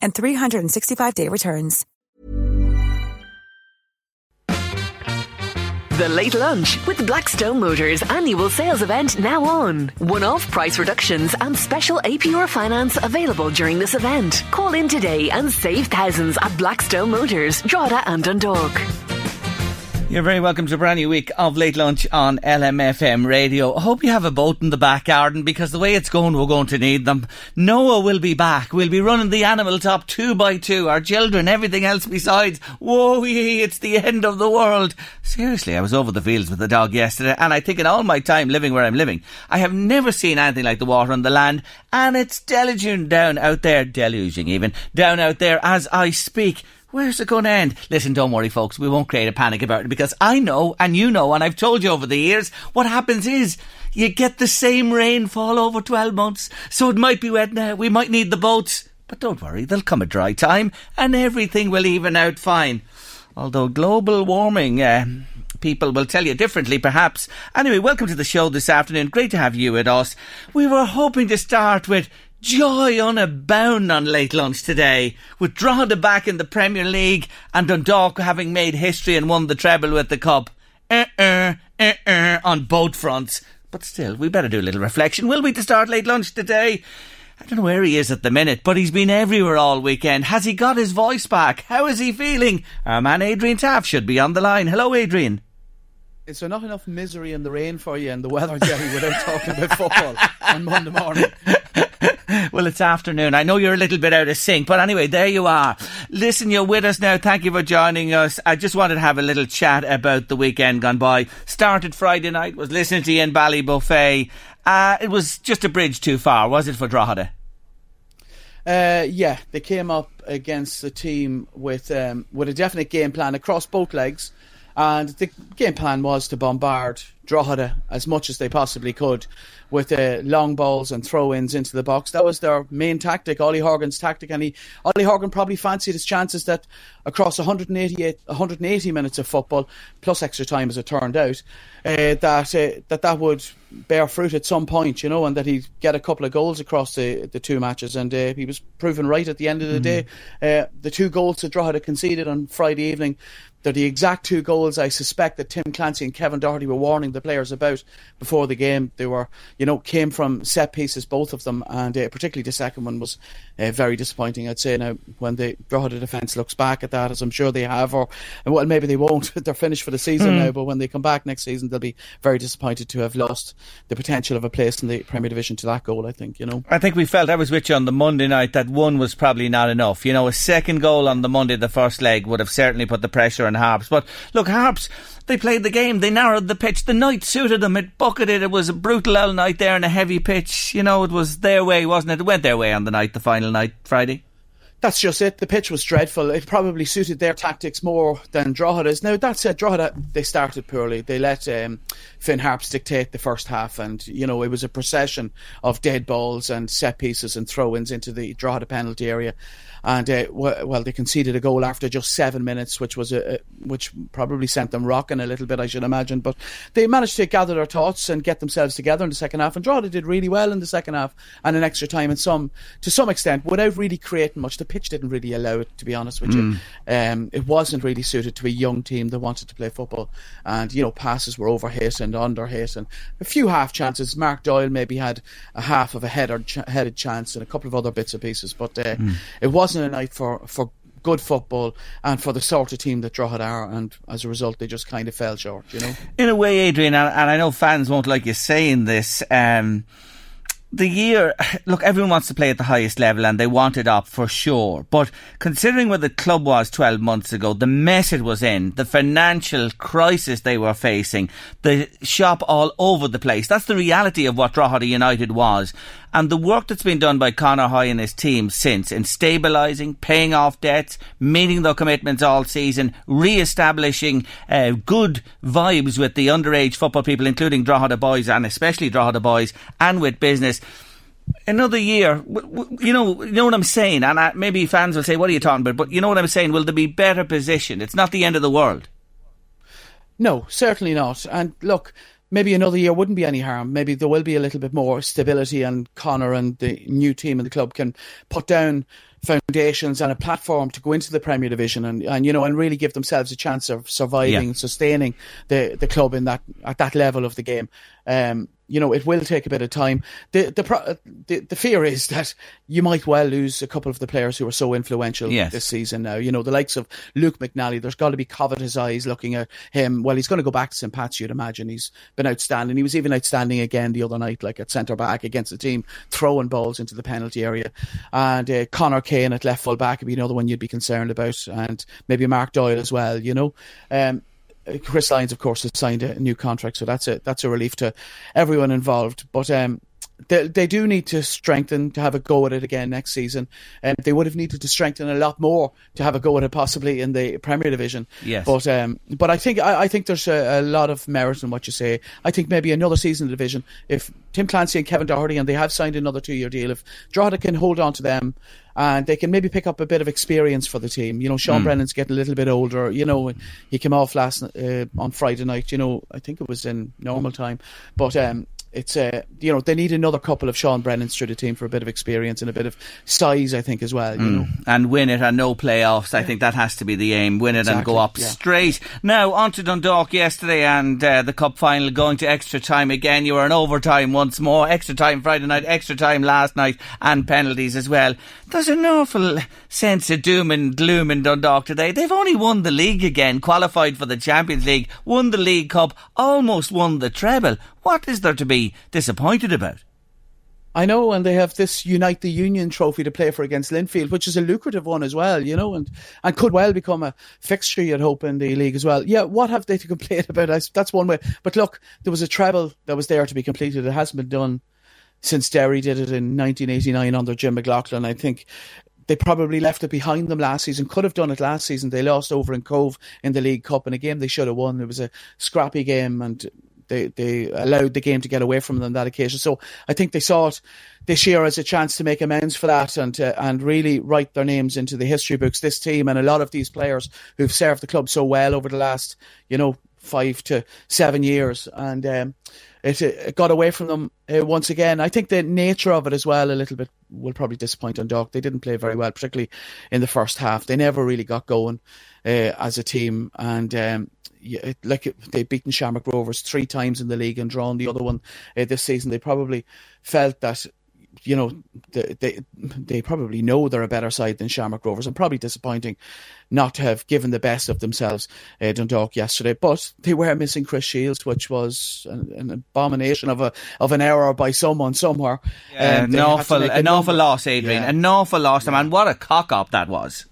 and 365-day returns. The Late Lunch with Blackstone Motors annual sales event now on. One-off price reductions and special APR finance available during this event. Call in today and save thousands at Blackstone Motors, Drogheda and Dundalk. You're very welcome to a brand new week of Late Lunch on LMFM Radio. I hope you have a boat in the back garden because the way it's going, we're going to need them. Noah will be back. We'll be running the animal top two by two. Our children, everything else besides. Whoa, ye, it's the end of the world. Seriously, I was over the fields with the dog yesterday and I think in all my time living where I'm living, I have never seen anything like the water on the land and it's deluging down out there, deluging even, down out there as I speak. Where's it going to end? Listen, don't worry, folks. We won't create a panic about it because I know, and you know, and I've told you over the years, what happens is you get the same rainfall over 12 months. So it might be wet now. We might need the boats. But don't worry, there'll come a dry time and everything will even out fine. Although global warming, uh, people will tell you differently, perhaps. Anyway, welcome to the show this afternoon. Great to have you with us. We were hoping to start with Joy on a bound on late lunch today, with Drogheda back in the Premier League and Dundalk having made history and won the treble with the cup. Uh-uh, uh-uh, on both fronts. But still, we better do a little reflection, will we, to start late lunch today? I don't know where he is at the minute, but he's been everywhere all weekend. Has he got his voice back? How is he feeling? Our man Adrian Taff should be on the line. Hello, Adrian. Is there not enough misery in the rain for you and the weather, Jerry, without talking about football on Monday morning? well, it's afternoon. I know you're a little bit out of sync, but anyway, there you are. Listen, you're with us now. Thank you for joining us. I just wanted to have a little chat about the weekend gone by. Started Friday night, was listening to in Ballybofey. Uh, it was just a bridge too far, was it, for Drogheda? Uh, yeah, they came up against the team with um, with a definite game plan across both legs, and the game plan was to bombard Drogheda as much as they possibly could with uh, long balls and throw-ins into the box. That was their main tactic, Ollie Horgan's tactic, and he, Ollie Horgan probably fancied his chances that across 188, 180 minutes of football, plus extra time as it turned out, uh, that uh, that that would bear fruit at some point, you know, and that he'd get a couple of goals across the, the two matches, and uh, he was proven right at the end of the mm-hmm. day. Uh, the two goals that Drogheda conceded on Friday evening they're the exact two goals I suspect that Tim Clancy and Kevin Doherty were warning the players about before the game. They were, you know, came from set pieces, both of them, and uh, particularly the second one was uh, very disappointing. I'd say now when the Drogheda defence looks back at that, as I'm sure they have, or well, maybe they won't. They're finished for the season mm. now, but when they come back next season, they'll be very disappointed to have lost the potential of a place in the Premier Division to that goal. I think, you know. I think we felt I was with you on the Monday night that one was probably not enough. You know, a second goal on the Monday, the first leg, would have certainly put the pressure on Harps. But look, Harps, they played the game. They narrowed the pitch. The night suited them. It bucketed. It was a brutal all night there in a heavy pitch. You know, it was their way, wasn't it? It went their way on the night, the final night, Friday. That's just it. The pitch was dreadful. It probably suited their tactics more than Drogheda's. Now, that said, Drogheda, they started poorly. They let um, Finn Harps dictate the first half, and, you know, it was a procession of dead balls and set pieces and throw ins into the Drogheda penalty area and uh, well, they conceded a goal after just seven minutes, which was a, which probably sent them rocking a little bit, I should imagine. But they managed to gather their thoughts and get themselves together in the second half. And Drogheda did really well in the second half and an extra time, and some to some extent, without really creating much. The pitch didn't really allow it, to be honest with mm. you. Um, it wasn't really suited to a young team that wanted to play football, and you know passes were overhit and underhit, and a few half chances. Mark Doyle maybe had a half of a headed, headed chance and a couple of other bits and pieces, but uh, mm. it wasn't a night for, for good football, and for the sort of team that Drogheda are. And as a result, they just kind of fell short. You know, in a way, Adrian, and, I know fans won't like you saying this. Um, the year, look, everyone wants to play at the highest level and they want it up for sure. But considering where the club was 12 months ago, the mess it was in, the financial crisis they were facing, the shop all over the place, that's the reality of what Drogheda United was and the work that's been done by Conor Hoy and his team since in stabilising, paying off debts, meeting their commitments all season, re-establishing uh, good vibes with the underage football people, including Drogheda boys and especially Drogheda boys, and with business another year, you know, you know what I'm saying, and I, maybe fans will say, "What are you talking about?" But you know what I'm saying. Will there be better position? It's not the end of the world. No, certainly not. And look, maybe another year wouldn't be any harm. Maybe there will be a little bit more stability, and Connor and the new team in the club can put down foundations and a platform to go into the Premier Division and, and you know and really give themselves a chance of surviving, yeah. sustaining the the club in that at that level of the game. Um, you know, it will take a bit of time. The the, the the fear is that you might well lose a couple of the players who are so influential yes. this season now. You know, the likes of Luke McNally. There's got to be covetous eyes looking at him. Well, he's going to go back to St. Pat's. You'd imagine he's been outstanding. He was even outstanding again the other night, like at centre back against the team, throwing balls into the penalty area. And uh, Connor Kane at left full back would be another one you'd be concerned about, and maybe Mark Doyle as well. You know. Um, Chris Lyons, of course, has signed a new contract, so that's a that's a relief to everyone involved. But um, they, they do need to strengthen to have a go at it again next season, and they would have needed to strengthen a lot more to have a go at it possibly in the Premier Division. Yes, but um, but I think I, I think there's a, a, lot of merit in what you say. I think maybe another season in the division if Tim Clancy and Kevin Doherty and they have signed another two year deal, if Drogheda can hold on to them and they can maybe pick up a bit of experience for the team. You know, Sean mm. Brennan's getting a little bit older. You know, he came off last uh, on Friday night. You know, I think it was in normal time, but um, it's a you know they need another couple of Sean Brennans through the team for a bit of experience and a bit of size, I think, as well. You mm. know, and win it and no playoffs. I think that has to be the aim: win it exactly. and go up yeah. straight. Now on to Dundalk yesterday and uh, the cup final going to extra time again. You were in overtime once more, extra time Friday night, extra time last night, and penalties as well. There's an awful sense of doom and gloom in Dundalk today. They've only won the league again, qualified for the Champions League, won the League Cup, almost won the treble. What is there to be disappointed about? I know, and they have this Unite the Union trophy to play for against Linfield, which is a lucrative one as well, you know, and, and could well become a fixture, you'd hope, in the league as well. Yeah, what have they to complain about? That's one way. But look, there was a treble that was there to be completed. It hasn't been done since Derry did it in 1989 under Jim McLaughlin. I think they probably left it behind them last season. Could have done it last season. They lost over in Cobh in the League Cup in a game they should have won. It was a scrappy game, and they they allowed the game to get away from them that occasion. So I think they saw it this year as a chance to make amends for that and to, and really write their names into the history books. This team and a lot of these players who've served the club so well over the last you know five to seven years, and um, it, it, got away from them uh, once again. I think the nature of it as well a little bit will probably disappoint on Dundalk. They didn't play very well, particularly in the first half. They never really got going uh, as a team, and um, yeah, like they've beaten Shamrock Rovers three times in the league and drawn the other one uh, this season. They probably felt that you know they, they they probably know they're a better side than Shamrock Rovers, and probably disappointing not to have given the best of themselves uh, Dundalk yesterday. But they were missing Chris Shields, which was an, an abomination of a of an error by someone somewhere. Yeah, um, an awful an awful loss, Adrian. Yeah. An awful loss, yeah. man. What a cock up that was.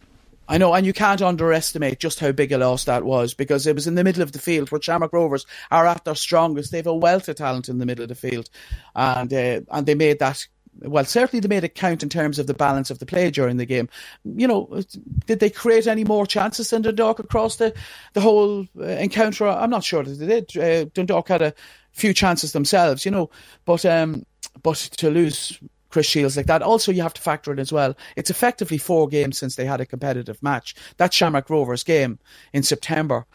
I know, and you can't underestimate just how big a loss that was because it was in the middle of the field where Shamrock Rovers are at their strongest. They have a wealth of talent in the middle of the field, and uh, and they made that. Well, certainly they made it count in terms of the balance of the play during the game. You know, did they create any more chances than Dundalk across the the whole uh, encounter? I'm not sure that they did. Uh, Dundalk had a few chances themselves, you know, but um, but to lose Chris Shields like that. Also, you have to factor in as well. It's effectively four games since they had a competitive match. That Shamrock Rovers game in September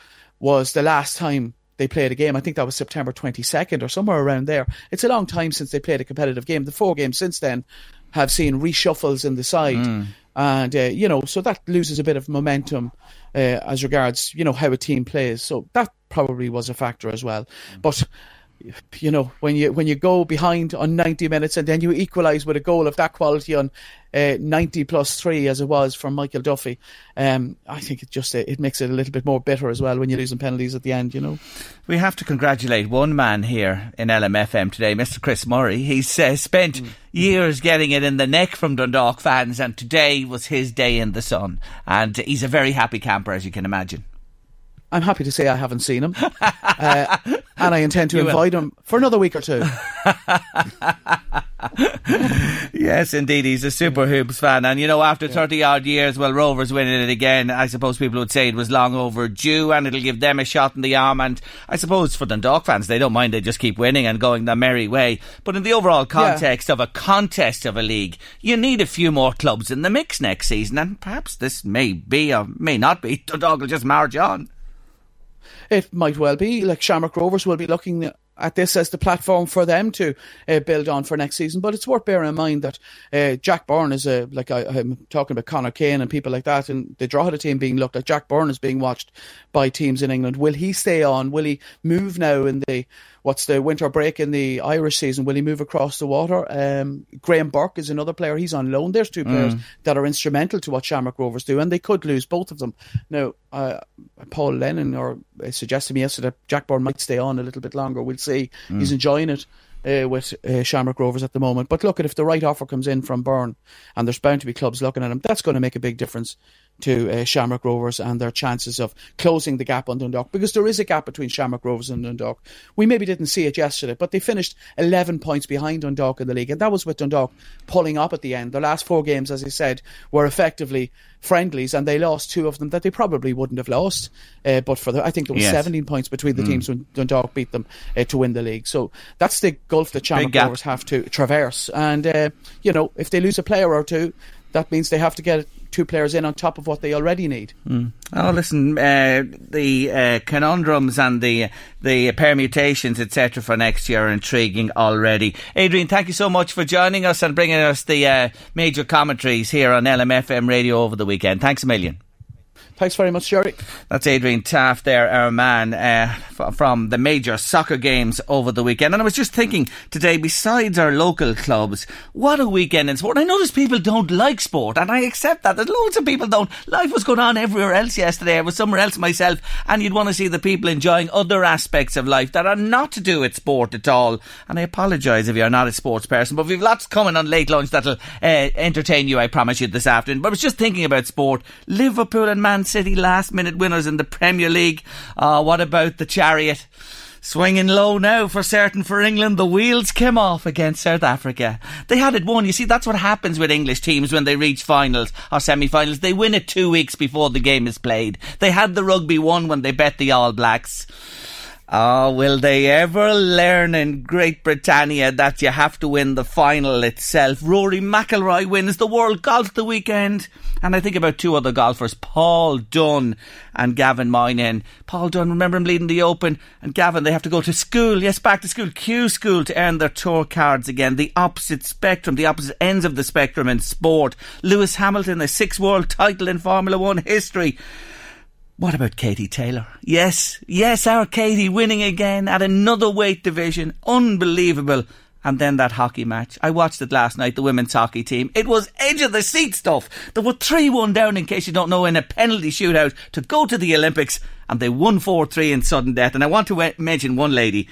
was the last time they played a game. I think that was September 22nd or somewhere around there. It's a long time since they played a competitive game. The four games since then have seen reshuffles in the side. Mm. And, uh, you know, so that loses a bit of momentum uh, as regards, you know, how a team plays. So that probably was a factor as well. Mm. But you know, when you when you go behind on 90 minutes and then you equalise with a goal of that quality on uh, 90 plus three as it was from Michael Duffy, um, I think it just it makes it a little bit more bitter as well when you're losing penalties at the end. You know, we have to congratulate one man here in LMFM today, Mr. Chris Murray. He's uh, spent mm. years getting it in the neck from Dundalk fans, and today was his day in the sun, and he's a very happy camper, as you can imagine. I'm happy to say I haven't seen him, uh, and I intend to you invite will. him for another week or two. yes, indeed, he's a super hoops fan, and you know, after thirty odd years, well, Rovers winning it again. I suppose people would say it was long overdue, and it'll give them a shot in the arm. And I suppose for the Dundalk fans, they don't mind; they just keep winning and going their merry way. But in the overall context yeah. of a contest of a league, you need a few more clubs in the mix next season, and perhaps this may be or may not be. Dundalk will just march on. It might well be. Like Shamrock Rovers will be looking at this as the platform for them to uh, build on for next season. But it's worth bearing in mind that uh, Jack Byrne is a like I, am talking about Connor Kane and people like that, and the Drogheda team being looked at. Jack Byrne is being watched by teams in England. Will he stay on? Will he move now in the what's the winter break in the Irish season? Will he move across the water? Um, Graham Burke is another player. He's on loan. There's two players mm. that are instrumental to what Shamrock Rovers do, and they could lose both of them. Now, uh, Paul Lennon or uh, suggested me yesterday that Jack Byrne might stay on a little bit longer. We'll see. Mm. He's enjoying it. Uh, with uh, Shamrock Rovers at the moment. But look, at if the right offer comes in from Byrne, and there's bound to be clubs looking at him, that's going to make a big difference to uh, Shamrock Rovers and their chances of closing the gap on Dundalk because there is a gap between Shamrock Rovers and Dundalk. We maybe didn't see it yesterday, but they finished 11 points behind Dundalk in the league, and that was with Dundalk pulling up at the end. The last four games, as I said, were effectively friendlies, and they lost two of them that they probably wouldn't have lost. Uh, but for the, I think there was yes. 17 points between the mm. teams when Dundalk beat them uh, to win the league. So that's the gulf that Shamrock Rovers have to traverse. And uh, you know, if they lose a player or two, that means they have to get two players in on top of what they already need. Mm. Oh, listen, uh, the uh, conundrums and the the permutations, etc., for next year are intriguing already. Adrian, thank you so much for joining us and bringing us the uh, major commentaries here on LMFM Radio over the weekend. Thanks a million. Thanks very much, Jerry. That's Adrian Taft there, our man uh, from the major soccer games over the weekend. And I was just thinking today, besides our local clubs, what a weekend in sport. I notice people don't like sport, and I accept that. There's loads of people don't. Life was going on everywhere else yesterday. I was somewhere else myself, and you'd want to see the people enjoying other aspects of life that are not to do with sport at all. And I apologise if you're not a sports person, but we've lots coming on late lunch that'll uh, entertain you, I promise you, this afternoon. But I was just thinking about sport. Liverpool and Man City last minute winners in the Premier League. Uh, what about the chariot? Swinging low now for certain for England. The wheels came off against South Africa. They had it won. You see, that's what happens with English teams when they reach finals or semi-finals. They win it two weeks before the game is played. They had the rugby won when they bet the All Blacks. Oh, will they ever learn in Great Britannia that you have to win the final itself? Rory McIlroy wins the World Golf the weekend. And I think about two other golfers, Paul Dunne and Gavin Moynihan. Paul Dunne, remember him leading the Open, and Gavin, they have to go to school, yes, back to school, Q school to earn their tour cards again. The opposite spectrum, the opposite ends of the spectrum in sport. Lewis Hamilton, a six world title in Formula One history. What about Katie Taylor? Yes, yes, our Katie winning again at another weight division. Unbelievable. And then that hockey match. I watched it last night, the women's hockey team. It was edge of the seat stuff. They were 3 1 down, in case you don't know, in a penalty shootout to go to the Olympics, and they won 4 3 in sudden death. And I want to mention one lady.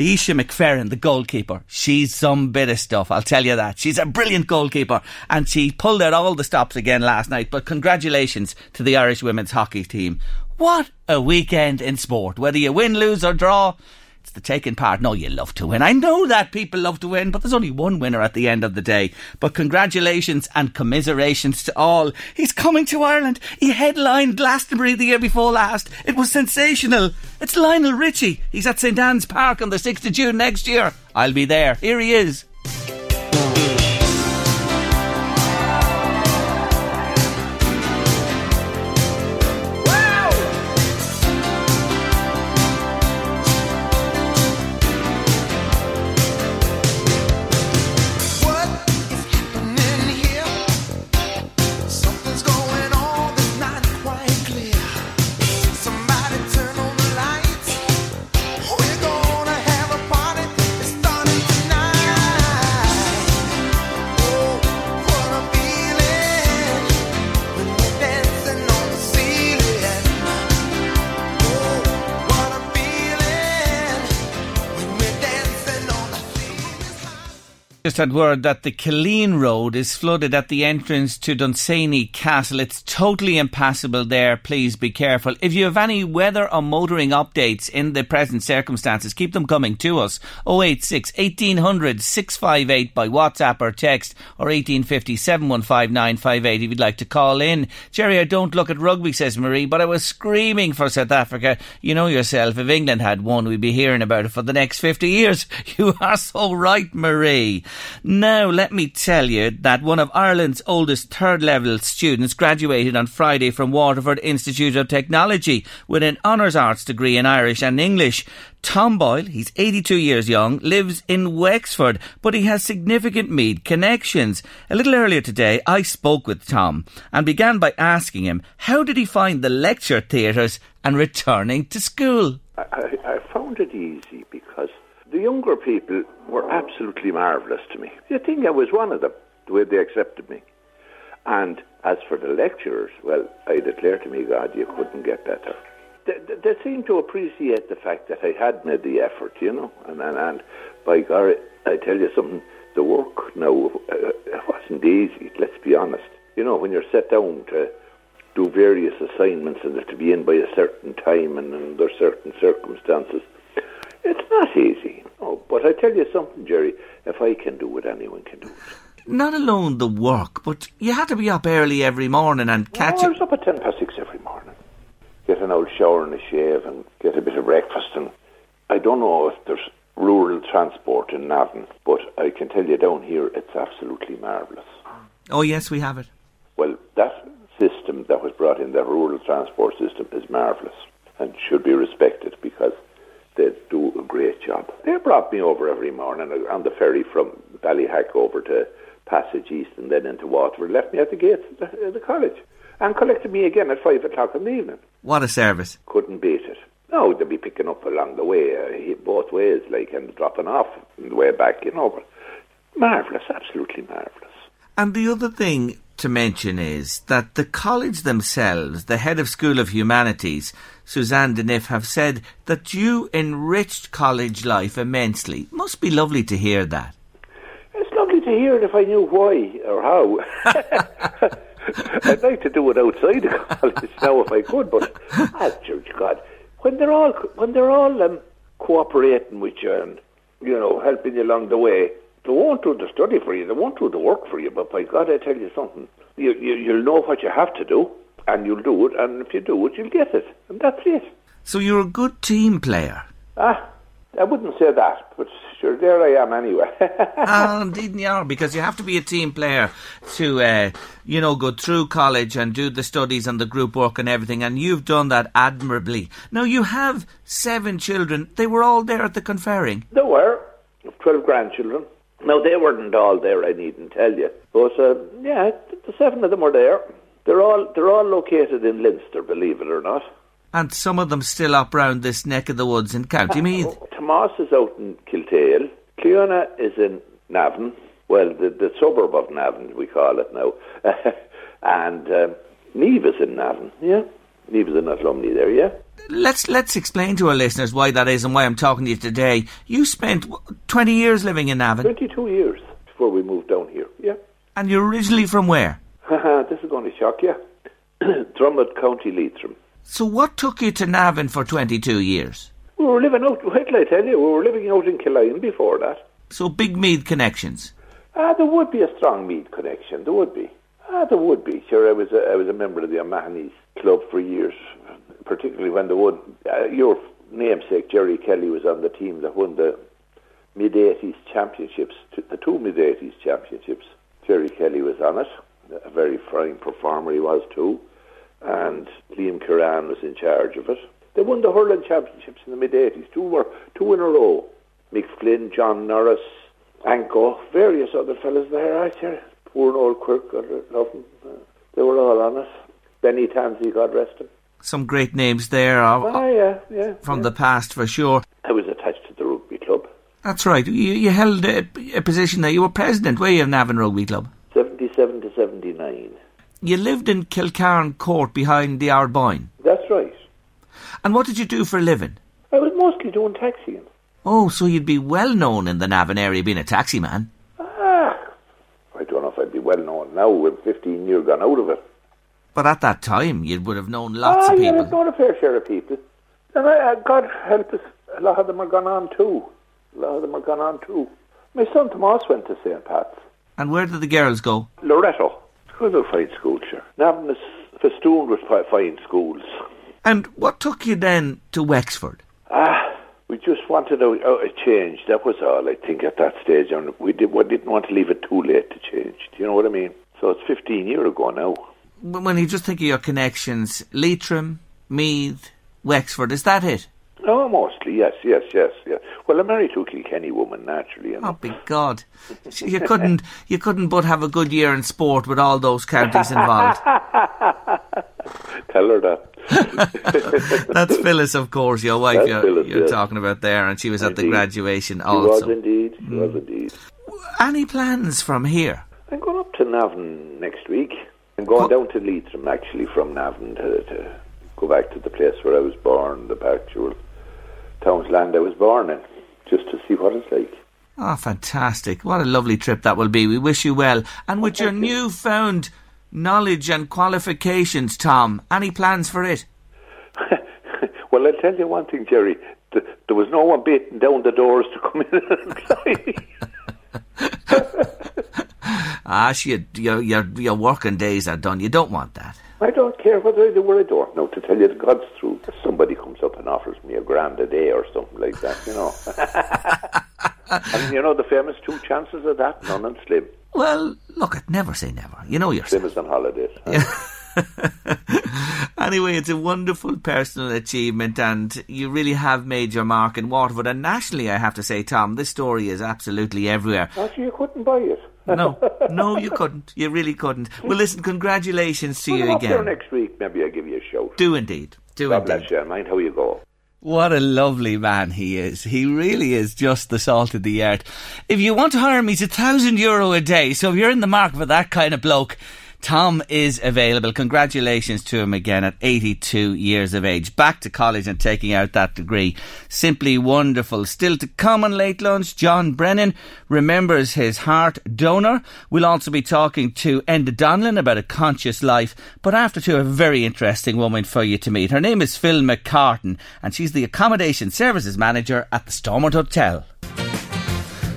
Ayeisha McFerran, the goalkeeper, she's some bit of stuff, I'll tell you that. She's a brilliant goalkeeper and she pulled out all the stops again last night. But congratulations to the Irish women's hockey team. What a weekend in sport. Whether you win, lose, or draw, it's the taking part. No, you love to win. I know that people love to win, but there's only one winner at the end of the day. But congratulations and commiserations to all. He's coming to Ireland. He headlined Glastonbury the year before last. It was sensational. It's Lionel Richie. He's at St Anne's Park on the 6th of June next year. I'll be there. Here he is. Just had word that the Killeen Road is flooded at the entrance to Dunsany Castle. It's totally impassable there. Please be careful. If you have any weather or motoring updates in the present circumstances, keep them coming to us. 086 1800 658 by WhatsApp or text or 1850 715 if you'd like to call in. Jerry, I don't look at rugby, says Marie, but I was screaming for South Africa. You know yourself, if England had won, we'd be hearing about it for the next 50 years. You are so right, Marie. Now, let me tell you that one of Ireland's oldest third level students graduated on Friday from Waterford Institute of Technology with an honours arts degree in Irish and English. Tom Boyle, he's 82 years young, lives in Wexford, but he has significant Meath connections. A little earlier today, I spoke with Tom and began by asking him how did he find the lecture theatres and returning to school? I, I found it easy because the younger people were absolutely marvellous to me. You think I was one of them, the way they accepted me. And as for the lecturers, well, I declare to me, God, you couldn't get better. They, they, seemed to appreciate the fact that I had made the effort, you know, and, and, and by God, I tell you something, the work now uh, wasn't easy, let's be honest. You know, when you're set down to do various assignments and to be in by a certain time and under certain circumstances, it's not easy. Oh, but I tell you something, Jerry. If I can do it, anyone can do it. Not alone the work, but you had to be up early every morning and catch. No, I was up at ten past six every morning. Get an old shower and a shave, and get a bit of breakfast. And I don't know if there's rural transport in Navan, but I can tell you down here it's absolutely marvellous. Oh yes, we have it. Well, that system that was brought in, that rural transport system, is marvellous and should be respected because they do a great job. They brought me over every morning on the ferry from Ballyhack over to Passage East and then into Waterford, left me at the gates of the, the college and collected me again at five o'clock in the evening. What a service. Couldn't beat it. No, they'd be picking up along the way, uh, both ways, like, and dropping off on the way back, you know. But marvellous, absolutely marvellous. And the other thing to mention is that the college themselves, the head of School of Humanities, Suzanne Denieffe, have said that you enriched college life immensely. Must be lovely to hear that. It's lovely to hear it if I knew why or how. I'd like to do it outside the college now if I could, but as Church God, when they're all when they're all um, cooperating with you and you know helping you along the way, they won't do the study for you. They won't do the work for you. But by God, I tell you something. You, you, you'll know what you have to do, and you'll do it. And if you do it, you'll get it. And that's it. So you're a good team player. Ah, I wouldn't say that, but sure, there I am anyway. ah, indeed you are, because you have to be a team player to, uh, you know, go through college and do the studies and the group work and everything, and you've done that admirably. Now, you have seven children. They were all there at the conferring. There were. Twelve grandchildren. Now they weren't all there. I needn't tell you, but uh, yeah, the seven of them were there. They're all they're all located in Leinster, believe it or not. And some of them still up round this neck of the woods in County Meath. Uh, Tomas is out in Kiltale. Cleona is in Navan. Well, the, the suburb of Navan, we call it now. and uh, Neve is in Navan, yeah. Is in Athlumney there, yeah let's let's explain to our listeners why that is and why I'm talking to you today. You spent 20 years living in Navan. 22 years before we moved down here. Yeah. And you're originally from where? this is going to shock you. Dromod, County Leitrim. So what took you to Navan for 22 years? We were living out, wait till I tell you, we were living out in Killane before that. So big Meath connections? Ah, there would be a strong Meath connection, there would be. Ah, there would be. Sure, I was a, I was a member of the O'Mahony's club for years, particularly when they won. Uh, your namesake Jerry Kelly was on the team that won the mid '80s championships, the two mid '80s championships. Jerry Kelly was on it. A very fine performer he was too, and Liam Curran was in charge of it. They won the hurling championships in the mid '80s. Two were two in a row. Mick Flynn, John Norris, Anko, various other fellas there. I tell poor old Quirk, God love him. Uh, they were all on it. Benny Tansey, God rest him some great names there. Of, oh, yeah, yeah. From yeah. the past, for sure. I was attached to the rugby club. That's right. You, you held a, a, position there. You were president, were you, of Navan Rugby Club? 77 to 79. You lived in Kilcarn Court behind the Ardboyne? That's right. And what did you do for a living? I was mostly doing taxiing. Oh, so you'd be well known in the Navan area being a taxi man? Known now. We're 15 years gone out of it. But at that time, you would have known lots ah, of yeah, people. there's not a fair share of people. And I, uh, God help us, a lot of them are gone on too. A lot of them are gone on too. My son Tomas went to St. Pat's. And where did the girls go? Loreto. Schools are fine schools, sure. Navan is festooned with fi- fine schools. And what took you then to Wexford? Ah, we just wanted a, a change. That was all, I think, at that stage. And we, did, we didn't want to leave it too late to change. Do you know what I mean? So it's 15 years ago now. When you just think of your connections, Leitrim, Meath, Wexford, is that it? Oh, mostly, yes, yes, yes, yes. Well, I'm married to a Kilkenny woman, naturally. Oh, big God! You couldn't, you couldn't but have a good year in sport with all those counties involved. Tell her that. That's Phyllis, of course, your wife. That's You're, Phyllis, you're yes. talking about there, and she was at the Indeed. graduation She also. was indeed. She was hmm. indeed. Any plans from here? I'm going up to Navan next week. I'm going down to Leitrim, actually, from Navan to, to go back to the place where I was born, the actual town's land I was born in, just to see what it's like. Oh, fantastic! What a lovely trip that will be. We wish you well, and with your newfound knowledge and qualifications, Tom, any plans for it? well, I'll tell you one thing, Jerry. Th- there was no one beating down the doors to come in and apply. Ah, she, your, your your working days are done. You don't want that. I don't care whether I do or I don't. No, to tell you the God's truth, if somebody comes up and offers me a grand a day or something like that, you know. and you know the famous two chances of that, none and slim. Well, look, I'd never say never. You know yourself. Slim is on holidays. anyway, it's a wonderful personal achievement, and you really have made your mark in Waterford. And nationally, I have to say, Tom, this story is absolutely everywhere. Actually, you couldn't buy it. No, no, you couldn't. You really couldn't. Well, listen, congratulations to Well, you I'm up there again. next week. Maybe I'll give you a shout. Do indeed. Do God indeed. bless you. Mind how you go. What a lovely man he is. He really is just the salt of the earth. If you want to hire him, he's a thousand euro a day. So if you're in the market for that kind of bloke, Tom is available. Congratulations to him again at 82 years of age. Back to college and taking out that degree. Simply wonderful. Still to come on late lunch, John Brennan remembers his heart donor. We'll also be talking to Enda Donlan about a conscious life. But after to a very interesting woman for you to meet. Her name is Phil McCartan and she's the accommodation services manager at the Stormont Hotel.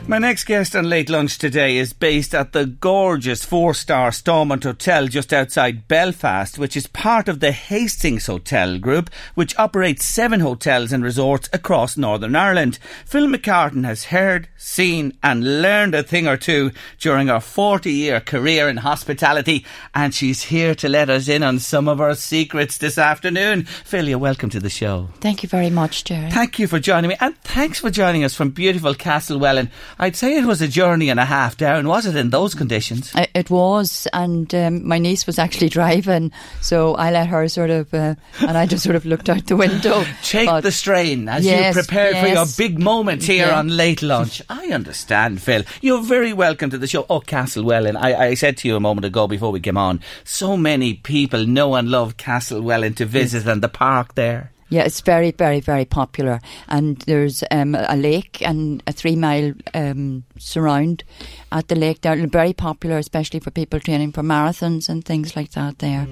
My next guest on Late Lunch today is based at the gorgeous four star Stormont Hotel just outside Belfast, which is part of the Hastings Hotel Group, which operates seven hotels and resorts across Northern Ireland. Phil McCartan has heard, seen, and learned a thing or two during her 40 year career in hospitality, and she's here to let us in on some of her secrets this afternoon. Phil, you're welcome to the show. Thank you very much, Jerry. Thank you for joining me, and thanks for joining us from beautiful Castlewellan. I'd say it was a journey and a half down, was it, in those conditions? It was, and um, my niece was actually driving, so I let her sort of, uh, and I just sort of looked out the window. Take But- the strain as Yes, you prepared for your big moment here Yeah. on Late Lunch. I understand, Phil. You're very welcome to the show. Oh, Castlewellan. I, I said to you a moment ago before we came on, so many people know and love Castlewellan to visit and the park there. Yeah, it's very, very, very popular. And there's um, a lake and a three mile um, surround at the lake there. Very popular, especially for people training for marathons and things like that there.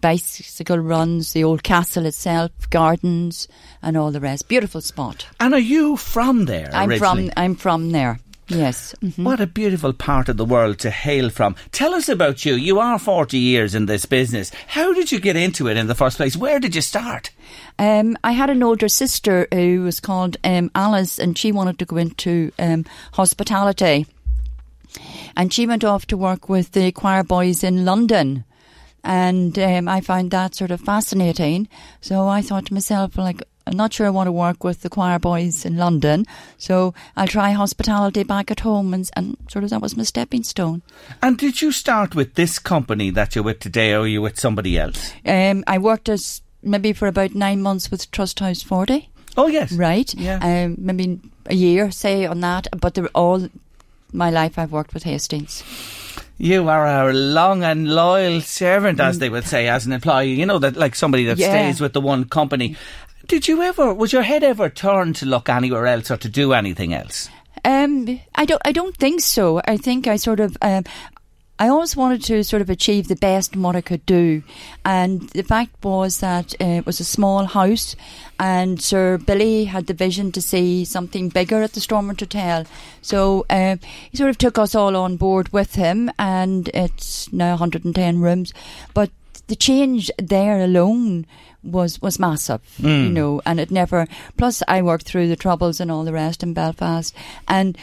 Bicycle runs, the old castle itself, gardens, and all the rest. Beautiful spot. And are you from there I'm originally? from, I'm from there. Yes. mhm. What a beautiful part of the world to hail from. Tell us about you. You are 40 years in this business. How did you get into it in the first place? Where did you start? Um, I had an older sister who was called um, Alice, and she wanted to go into um, hospitality. And she went off to work with the choir boys in London. And um, I found that sort of fascinating. So I thought to myself, like, I'm not sure I want to work with the choir boys in London. So I'll try hospitality back at home. And, and sort of that was my stepping stone. And did you start with this company that you're with today, or are you with somebody else? Um, I worked as maybe for about nine months with Trust House Forte. Oh, yes. right? Yeah. Um, maybe a year, say, on that. But they're all my life I've worked with Hastings. You are a long and loyal servant, as they would say, as an employee. You know, that like somebody that Yeah. stays with the one company. Did you ever, was your head ever turned to look anywhere else or to do anything else? Um, I don't. I don't think so. I think I sort of. Um, I always wanted to sort of achieve the best I could do. And the fact was that uh, it was a small house, and Sir Billy had the vision to see something bigger at the Stormont Hotel. So uh, he sort of took us all on board with him, and it's now 110 rooms. But the change there alone was was massive, you mm. know, and it never. Plus, I worked through the troubles and all the rest in Belfast, and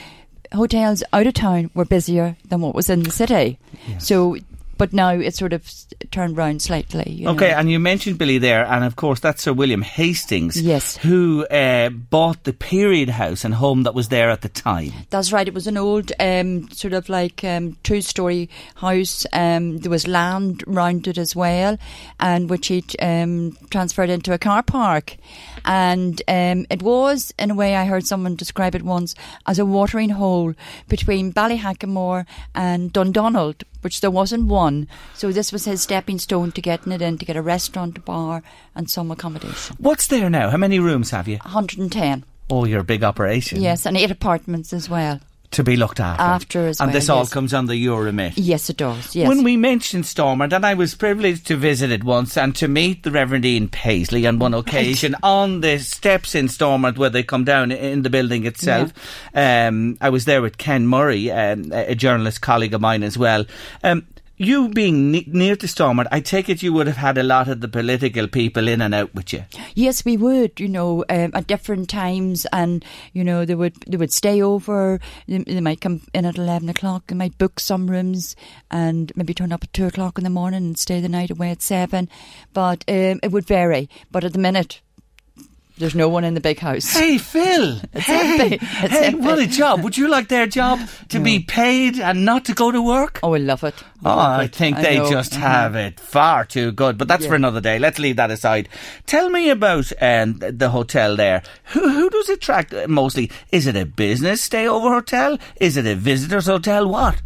hotels out of town were busier than what was in the city. So, but now it's sort of turned round slightly. you Okay, know. and you mentioned Billy there, and of course that's Sir William Hastings, Yes. who uh, bought the period house and home that was there at the time. That's right. It was an old, um, sort of like um, two-story house. Um, there was land round it as well, and which he um, transferred into a car park. And um, it was, in a way, I heard someone describe it once as a watering hole between Ballyhackamore and Dundonald, which there wasn't one. So this was his stepping stone to getting it in to get a restaurant, a bar, and some accommodation. What's there now? How many rooms have you? 110. Oh, you're a big operation. Yes, and eight apartments as well. To be looked after. After as And well, this all yes. comes on the Euromit. Yes, it does. Yes. When we mentioned Stormont, and I was privileged to visit it once and to meet the Reverend Ian Paisley on one occasion on the steps in Stormont where they come down in the building itself. Um, I was there with Ken Murray, um, a a journalist colleague of mine as well. Um, you being ne- near to Stormont, I take it you would have had a lot of the political people in and out with you. Yes, we would. You know, um, at different times, and you know, they would they would stay over. They, they might come in at eleven o'clock. They might book some rooms and maybe turn up at two o'clock in the morning and stay the night away at seven. But um, it would vary. But at the minute, there's no one in the big house. Hey, Phil. hey, hey what a job. Would you like their job to be paid and not to go to work? Oh, I love it. Oh, love I it. think I they know. just Mhm. have it far too good. But that's for another day. Let's leave that aside. Tell me about um, the hotel there. Who, who does it attract uh, mostly? Is it a business stay over hotel? Is it a visitors hotel? What?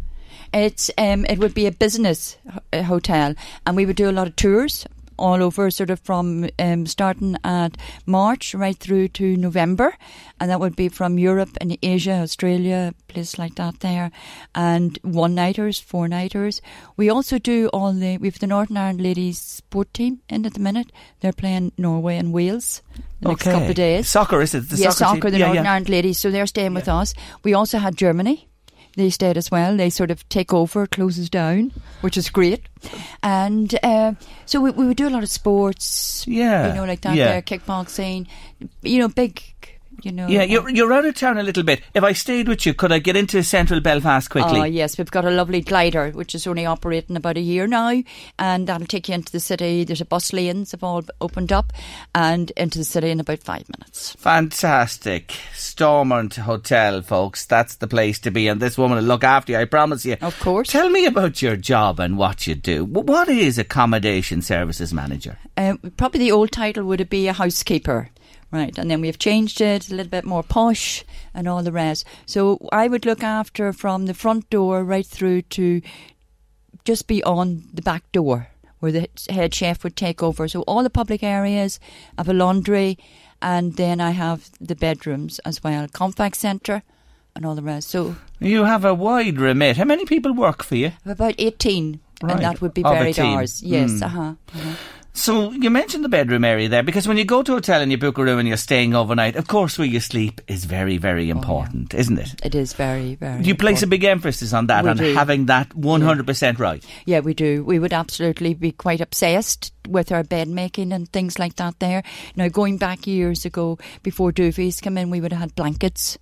It's um, it would be a business uh, hotel, and we would do a lot of tours all over, sort of from um, starting at March right through to November, and that would be from Europe and Asia, Australia, places like that there, and one nighters, four nighters. We also do all the we have the Northern Ireland ladies sport team in at the minute. They're playing Norway and Wales the next couple of days. Soccer, is it? The yes, soccer, soccer, the yeah, Northern yeah. Ireland ladies. So they're staying with us. We also had Germany. They stayed as well. They sort of take over, closes down, which is great. And uh, so we, we would do a lot of sports. Yeah, You know, like that yeah. there, kickboxing, you know, big, you know. Yeah, you're, you're out of town a little bit. If I stayed with you, could I get into central Belfast quickly? Oh, yes, we've got a lovely glider, which is only operating about a year now, and that'll take you into the city. There's a bus lanes have all opened up, and into the city in about five minutes. Fantastic. Stormont Hotel, folks. That's the place to be. And this woman will look after you, I promise you. Of course. Tell me about your job and what you do. Wh- What is Accommodation Services Manager? Uh, probably the old title would be a housekeeper. Right, and then we've changed it a little bit more posh and all the rest. So I would look after from the front door right through to just beyond the back door where the head chef would take over. So all the public areas, I have a laundry, and then I have the bedrooms as well, compact centre, and all the rest. So You have a wide remit. How many people work for you? About 18, Right. and that would be varied hours. Yes, Mm. uh huh. Uh-huh. So you mentioned the bedroom area there because when you go to a hotel and you book a room and you're staying overnight, of course where you sleep is very, very oh, important, isn't it? It is very, very. Do you place a big emphasis on that, We on do. having that 100% right? Yeah, we do. We would absolutely be quite obsessed with our bed making and things like that there. Now, going back years ago, before duvets come in, we would have had blankets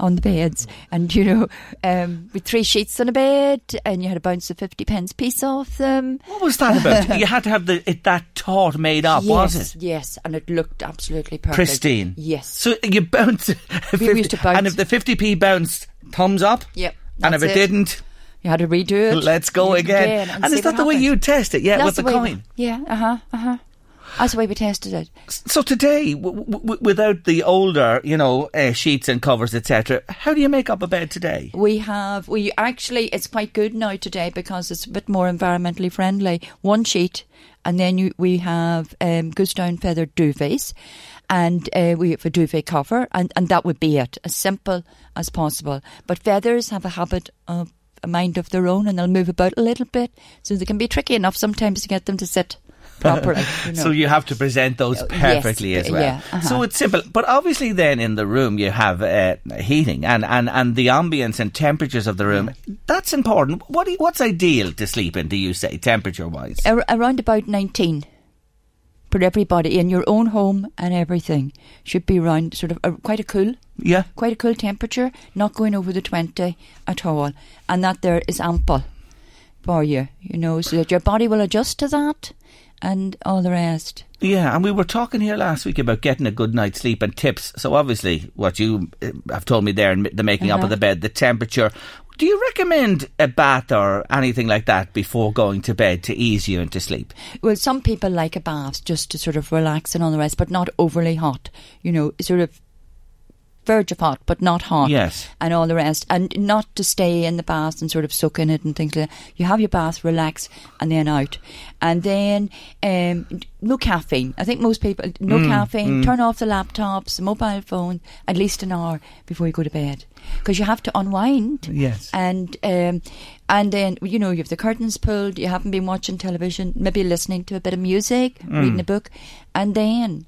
on the beds and, you know, um, with three sheets on a bed and you had a bounce of 50 pence piece off them. What was that about? you had to have the it that taut made up, yes, was it? Yes, and it looked absolutely perfect. Pristine. Yes. So you bounce, 50, used to bounce. and if the 50p bounced, thumbs up. Yep. And if that's it, didn't, you had to redo it. let's go it again. and And, is that the way you test it? Yeah, That's with the, we- coin. yeah, uh huh, uh huh. That's the way we tested it. So today, w- w- without the older, you know, uh, sheets and covers, etc., how do you make up a bed today? We have, we actually, it's quite good now today because it's a bit more environmentally friendly. One sheet, and then you, we have um, goose down feathered duvets, and uh, we have a duvet cover, and, and that would be it, as simple as possible. But feathers have a habit of a mind of their own and they'll move about a little bit. So they can be tricky enough sometimes to get them to sit properly. You know. So you have to present those Uh, yes, perfectly as well. yeah, uh-huh. So it's simple, but obviously then in the room you have uh, heating and, and, and the ambience and temperatures of the room. That's important. What you, what's ideal to sleep in? Do you say temperature wise? Ar- around about 19 for everybody in your own home and everything should be around sort of a, quite a cool yeah. quite a cool temperature not going over the 20 at all and that there is ample for you you know so that your body will adjust to that and all the rest Yeah, and we were talking here last week about getting a good night's sleep and tips. So obviously, what you uh, have told me there, and the making up of Uh-huh. the bed, the temperature. Do you recommend a bath or anything like that before going to bed to ease you into sleep? well some people like a bath just to sort of relax and all the rest but not overly hot you know sort of verge of hot but not hot Yes. and all the rest and not to stay in the bath and sort of soak in it and things like that. You have your bath relax and then out. And then um, no caffeine. I think most people no Mm, caffeine. turn off the laptops the mobile phone at least an hour before you go to bed. Because you have to unwind. Yes. and um, and then you know you have the curtains pulled you haven't been watching television maybe listening to a bit of music Mm. reading a book and then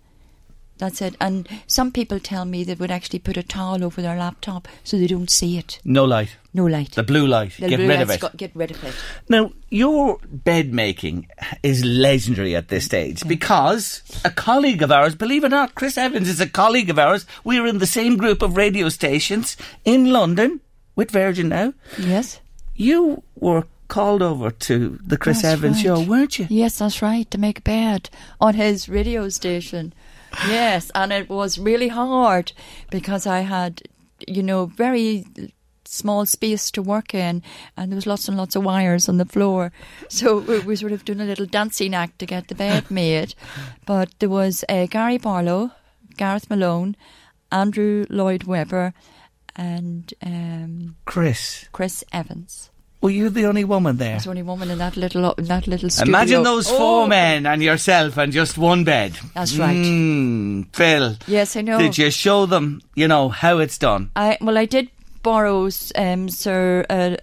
that's it and some people tell me they would actually put a towel over their laptop so they don't see it No light. no light The blue light. The Get blue rid of it. got- get rid of it Now, your bed making is legendary at this stage because a colleague of ours, believe it or not, Chris Evans is a colleague of ours. We were in the same group of radio stations in London with Virgin now. yes You were called over to the Chris That's Evans right. show, weren't you? Yes, that's right, to make a bed on his radio station. Yes, and it was really hard because I had, you know, very small space to work in and there was lots and lots of wires on the floor. So we were sort of doing a little dancing act to get the bed made. But there was uh, Gary Barlow, Gareth Malone, Andrew Lloyd Webber and um, Chris, Chris Evans. Were you the only woman there? There's only one in that little in that little studio. Imagine those four Oh, men and yourself and just one bed. That's right. Mm, Phil. Yes, I know. Did you show them, you know, how it's done? I well, I did borrow um, Sir uh,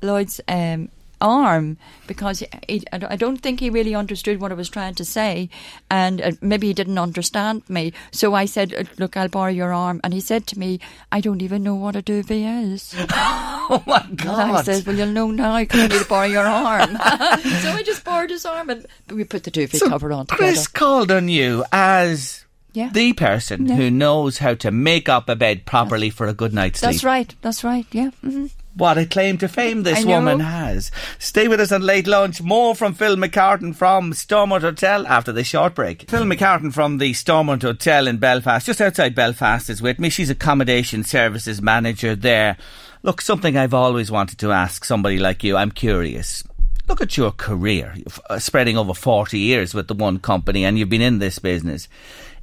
Lloyd's um, arm because he, I don't- think he really understood what I was trying to say, and uh, maybe he didn't understand me. So I said, uh, "Look, I'll borrow your arm," and he said to me, "I don't even know what a duvet is." Oh my And I says, "Well, you'll know now. I need to borrow your arm." so I just borrowed his arm, and we put the duvet So cover on together. Chris called on you as Yeah. the person Yeah. who knows how to make up a bed properly for a good night's sleep. That's right. That's right. Yeah. hmm What a claim to fame this woman has. Stay with us on late lunch. More from Phil McCartan from Stormont Hotel after this short break. Phil McCartan from the Stormont Hotel in Belfast, just outside Belfast, is with me. She's accommodation services manager there. Look, something I've always wanted to ask somebody like you. I'm curious. Look at your career, uh, spreading over 40 years with the one company, and you've been in this business.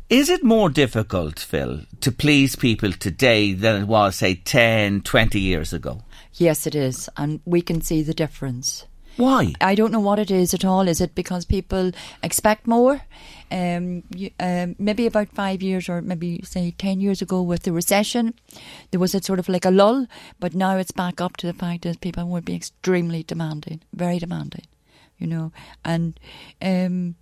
Is it more difficult, Phil, to please people today than it was, say, 10, 20 years ago? Yes, it is, and we can see the difference. Why? I don't know what it is at all. Is it because people expect more? Um, you, um, maybe about five years or maybe say ten years ago with the recession, there was a sort of like a lull, but now it's back up to the fact that people would be extremely demanding, very demanding, you know, and um,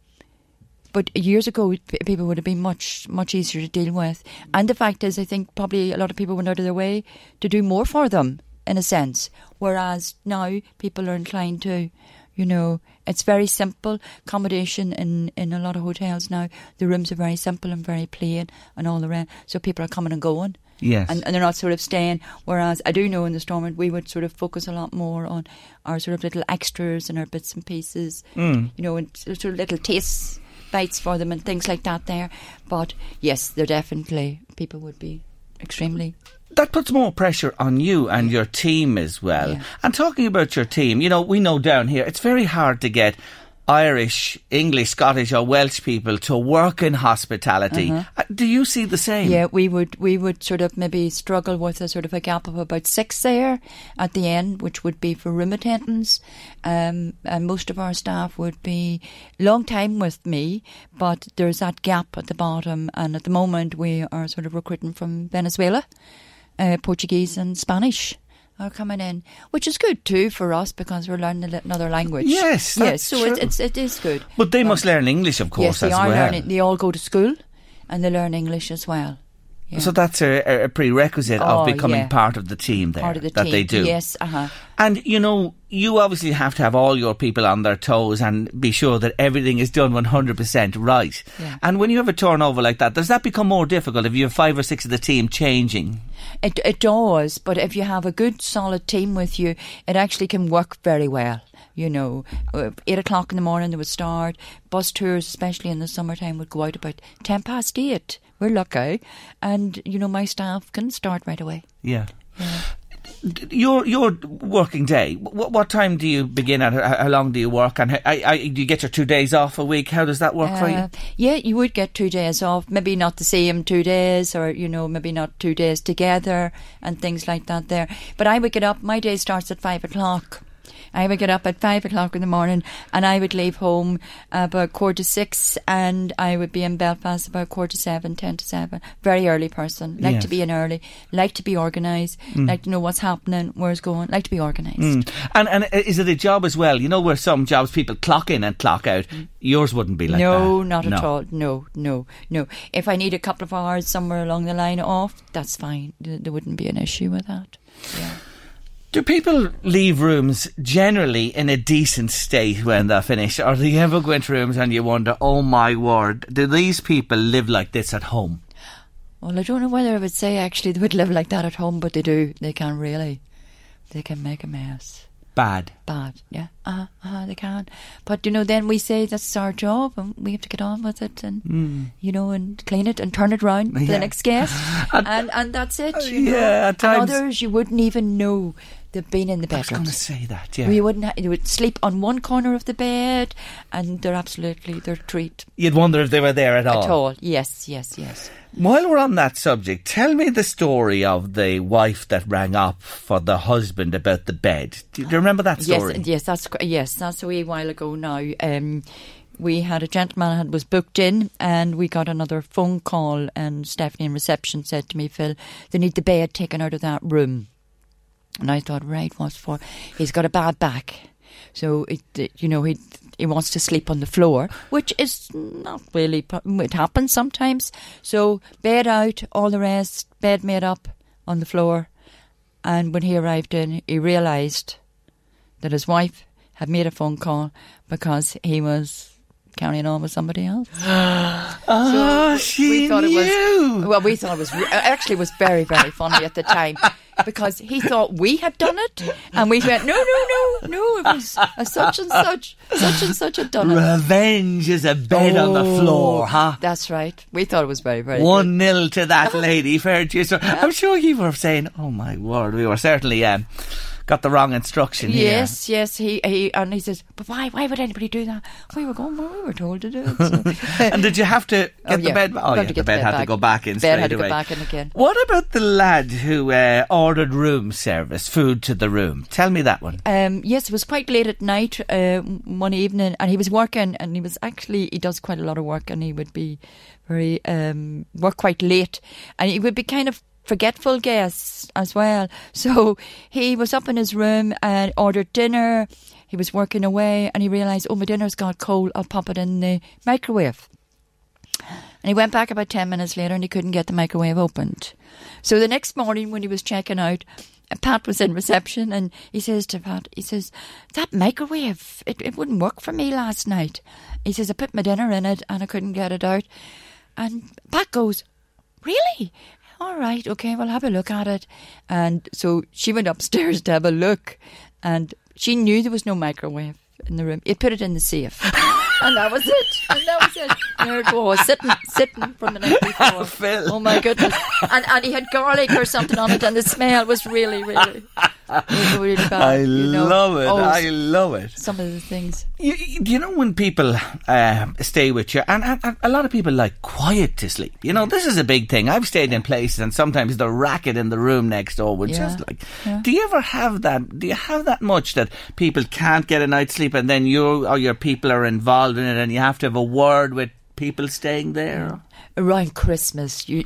but years ago people would have been much much easier to deal with and the fact is i think probably a lot of people went out of their way to do more for them in a sense whereas now people are inclined to you know it's very simple accommodation in in a lot of hotels now the rooms are very simple and very plain and all the rest so people are coming and going Yes. and, and they're not sort of staying. Whereas I do know in the Stormont we would sort of focus a lot more on our sort of little extras and our bits and pieces, Mm. you know, and sort of little taste bites for them and things like that there. But yes, there definitely people would be extremely. that puts more pressure on you and your team as well. Yeah. And talking about your team, you know, we know down here it's very hard to get Irish, English, Scottish, or Welsh people to work in hospitality. Uh, Do you see the same? Uh-huh. Yeah, we would we would sort of maybe struggle with a sort of a gap of about six there at the end, which would be for room attendants. Um, and most of our staff would be long time with me, but there's that gap at the bottom. And at the moment, we are sort of recruiting from Venezuela, uh, Portuguese, and Spanish. Are coming in, which is good too for us because we're learning another language. Yes, yes. So true. it's it is good. But they must learn English, of course, yes, they are well. learning. They all go to school, and they learn English as well. Yeah. So that's a, a prerequisite Oh, of becoming yeah. part of the team there. part of the that team. they do. Yes, uh huh. And you know, you obviously have to have all your people on their toes and be sure that everything is done 100% right. Yeah. And when you have a turnover like that, does that become more difficult if you have five or six of the team changing? It it does, but if you have a good solid team with you, it actually can work very well. You know, Uh, eight o'clock in the morning they would start. Bus tours, especially in the summertime, would go out about ten past eight. We're lucky, and you know my staff can start right away. Yeah. D- Your your working day. What, what time do you begin at? How long do you work? And how, I, I, do you get your two days off a week? How does that work for you? Uh, yeah, you would get two days off. Maybe not the same two days, or you know, maybe not two days together, and things like that. There, but I would get up. My day starts at five o'clock. I would get up at five o'clock in the morning, and I would leave home about quarter to six, and I would be in Belfast about quarter to seven, ten to seven. Very early person. Like Yes. to be in early. Like to be organised. Mm. Like to know what's happening, where's going. Like to be organised. Mm. And and uh, is it a job as well? You know where some jobs people clock in and clock out. Mm. Yours wouldn't be like no, that. not at all. No, no, no. If I need a couple of hours somewhere along the line off, that's fine. There wouldn't be an issue with that. Yeah. Do people leave rooms generally in a decent state when they're finished, or do you ever go into rooms and you wonder, oh my word, do these people live like this at home? Well, I don't know whether I would say actually they would live like that at home, but they do. They can really. They can make a mess. Bad. Bad, yeah. Uh huh, uh-huh, they can. But, you know, then we say that's our job and we have to get on with it and, you know, and clean it and turn it round for Yeah. the next guest. and, and that's it. You know. Yeah, at times- And others you wouldn't even know they've been in the I was going to say that, yeah. We wouldn't. Ha- they would sleep on one corner of the bed, and they're absolutely they're treat You'd wonder if they were there at all. at all. Yes, yes, yes. While we're on that subject, tell me the story of the wife that rang up for the husband about the bed. Do you, remember that story? Yes, yes, that's yes, that's a wee while ago now. Um, we had a gentleman that was booked in, and we got another phone call, and Stephanie in reception said to me, "Phil, they need the bed taken out of that room." And I thought, right, what's for? He's got a bad back, so it, you know, he he wants to sleep on the floor, which is not really. It happens sometimes. So bed out, all the rest, bed made up on the floor. And when he arrived in, he realised that his wife had made a phone call because he was carrying on with somebody else. Oh, she we thought it knew. was well, we thought it was actually it was very very funny at the time because he thought we had done it, and we went no no no no it was a such and such such and such had done it. Revenge is a bed on the Oh, floor, huh? That's right. We thought it was very very good. One nil to that lady. Fair to you. So I'm sure you were saying, "Oh my word," we were certainly um, got the wrong instruction here. Yes, yes, he, he and he says, but why why would anybody do that? We were going, well, we were told to do it. So. and did you have to get Oh, the yeah. bed? Oh, yeah, to the bed the had bed to go back in Bed had to go back in again. What about the lad who uh, ordered room service, food to the room? Tell me that one. Um, yes, it was quite late at night uh, one evening, and he was working, and he was actually he does quite a lot of work, and he would be very um, work quite late, and he would be kind of forgetful guests as well. So he was up in his room and ordered dinner. He was working away, and he realised, oh, my dinner's got cold. I'll pop it in the microwave. And he went back about 10 minutes later and he couldn't get the microwave opened. So the next morning when he was checking out, Pat was in reception and he says to Pat, he says, that microwave, it, it wouldn't work for me last night. He says, I put my dinner in it and I couldn't get it out. And Pat goes, really? All right, okay, well, have a look at it. And so she went upstairs to have a look and she knew there was no microwave in the room. It put it in the safe. and that was it. And that was it. There it was, sitting, sitting from the night before. Phil. Oh my goodness! And and he had garlic or something on it, and the smell was really, really, was really bad. I you know. love it. Oh, I love it. some of the things. You, you know when people uh, stay with you, and, and, and a lot of people like quiet to sleep. You know, this is a big thing. I've stayed in places, and sometimes the racket in the room next door would Yeah, just like. yeah. Do you ever have that? Do you have that much that people can't get a night's sleep, and then you or your people are involved in it, and you have to have a word with people staying there? Around Christmas, you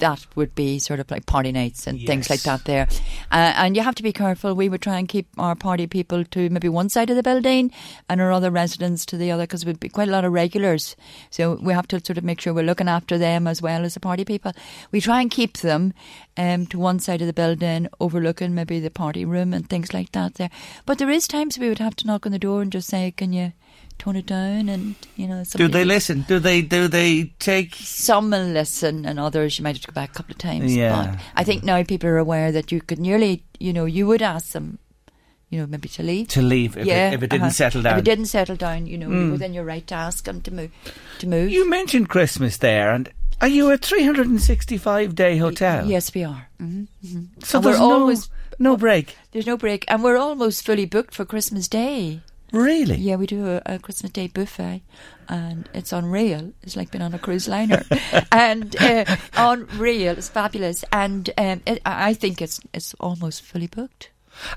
that would be sort of like party nights and things like that there. Uh, and you have to be careful. We would try and keep our party people to maybe one side of the building and our other residents to the other because we'd be quite a lot of regulars. So we have to sort of make sure we're looking after them as well as the party people. We try and keep them um, to one side of the building, overlooking maybe the party room and things like that there. But there is times we would have to knock on the door and just say, can you tone it down and you know Do they listen? Do they? Do they take? some will listen and others you might have to go back a couple of times. Yeah. But I think now people are aware that you could nearly, you know, you would ask them, you know, maybe to leave. To leave if, yeah, it, if it didn't uh-huh. settle down. If it didn't settle down, you know, then you're within your right to ask them to move. To move. You mentioned Christmas there, and are you a 365 day hotel? Yes, we are. hmm So And we're there's no, always- no break. There's no break, and we're almost fully booked for Christmas Day. Really? Yeah, we do a, a Christmas Day buffet, and it's unreal. It's like being on a cruise liner, and uh, unreal. It's fabulous, and um, it, I I think it's it's almost fully booked.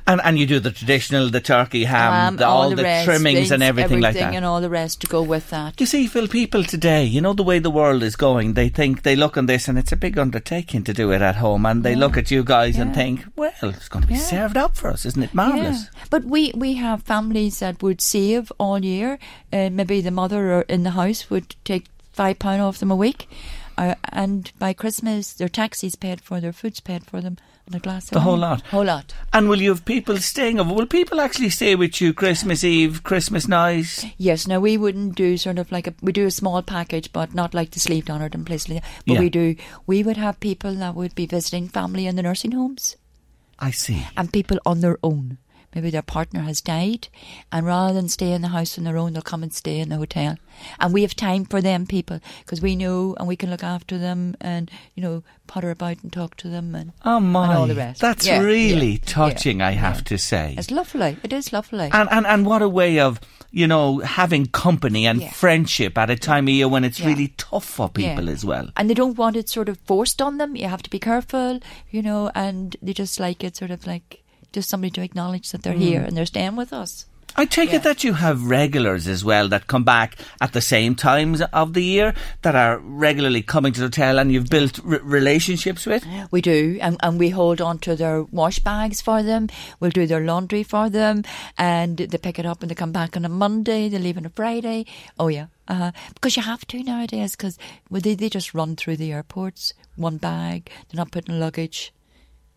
And and you do the traditional, the turkey ham, Um, the, all, the, rest, trimmings and things, everything, like that. and all the rest to go with that. you see, Phil, people today, you know the way the world is going, they think, they look on this and it's a big undertaking to do it at home and they look at you guys and think, well, it's going to be Yeah. served up for us, isn't it? Marvellous. Yeah. But we, we have families that would save all year. Uh, maybe the mother or in the house would take five pound off them a week. Uh, and by Christmas, their taxis paid for, their food's paid for them, and a glass The whole lot. Whole lot. And will you have people staying over? Will people actually stay with you Christmas Eve, Christmas night? Yes, now we wouldn't do sort of like a we do a small package, but not like the Slieve Donard and places like that. But Yeah. we do we would have people that would be visiting family in the nursing homes I see. and people on their own. Maybe their partner has died, and rather than stay in the house on their own, they'll come and stay in the hotel. And we have time for them people because we know and we can look after them and you know potter about and talk to them and Oh my, and all the rest. that's Yeah, really yeah, touching. yeah, I have to say. It's lovely. It is lovely. And, and and what a way of you know having company and friendship at a time of year when it's really tough for people as well. And they don't want it sort of forced on them. You have to be careful, you know, and they just like it sort of like just somebody to acknowledge that they're here and they're staying with us. I take Yeah. it that you have regulars as well that come back at the same times of the year that are regularly coming to the hotel and you've built r- relationships with. We do, and, and we hold on to their wash bags for them. We'll do their laundry for them, and they pick it up and they come back on a Monday. They leave on a Friday. Oh yeah, uh, because you have to nowadays. Because well, they they just run through the airports, one bag. They're not putting luggage.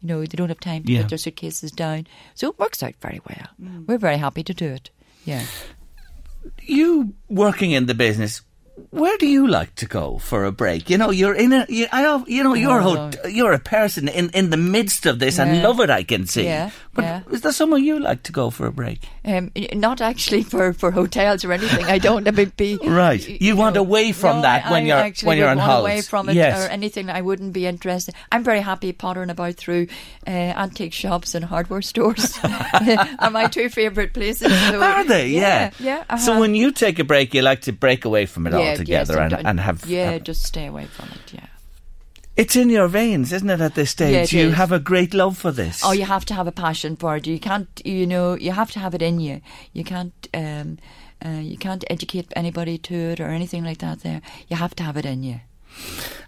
You know, they don't have time to Yeah. put their suitcases down. So it works out very well. Mm. We're very happy to do it. Yeah. You working in the business. Where do you like to go for a break? You know, you're in a, you, I, you know, you're, Oh, ho- you're a person in, in the midst of this and Yeah. love it. I can see. Yeah, But yeah. is there somewhere you like to go for a break? Um, not actually for, for hotels or anything. I don't. I be Right. You want away from no, that when I you're- actually when you're on want away from it Yes. or anything. I wouldn't be interested. I'm very happy pottering about through uh, antique shops and hardware stores. are my two favourite places. So, Are they? Yeah. Yeah. yeah So uh-huh. when you take a break, you like to break away from it yeah, altogether and, and have. yeah, have- just stay away from it. Yeah. it's in your veins, isn't it? At this stage, Yeah, you is. have a great love for this. Oh, you have to have a passion for it. You can't, you know, you have to have it in you. You can't, um, uh, you can't educate anybody to it or anything like that. There, you have to have it in you.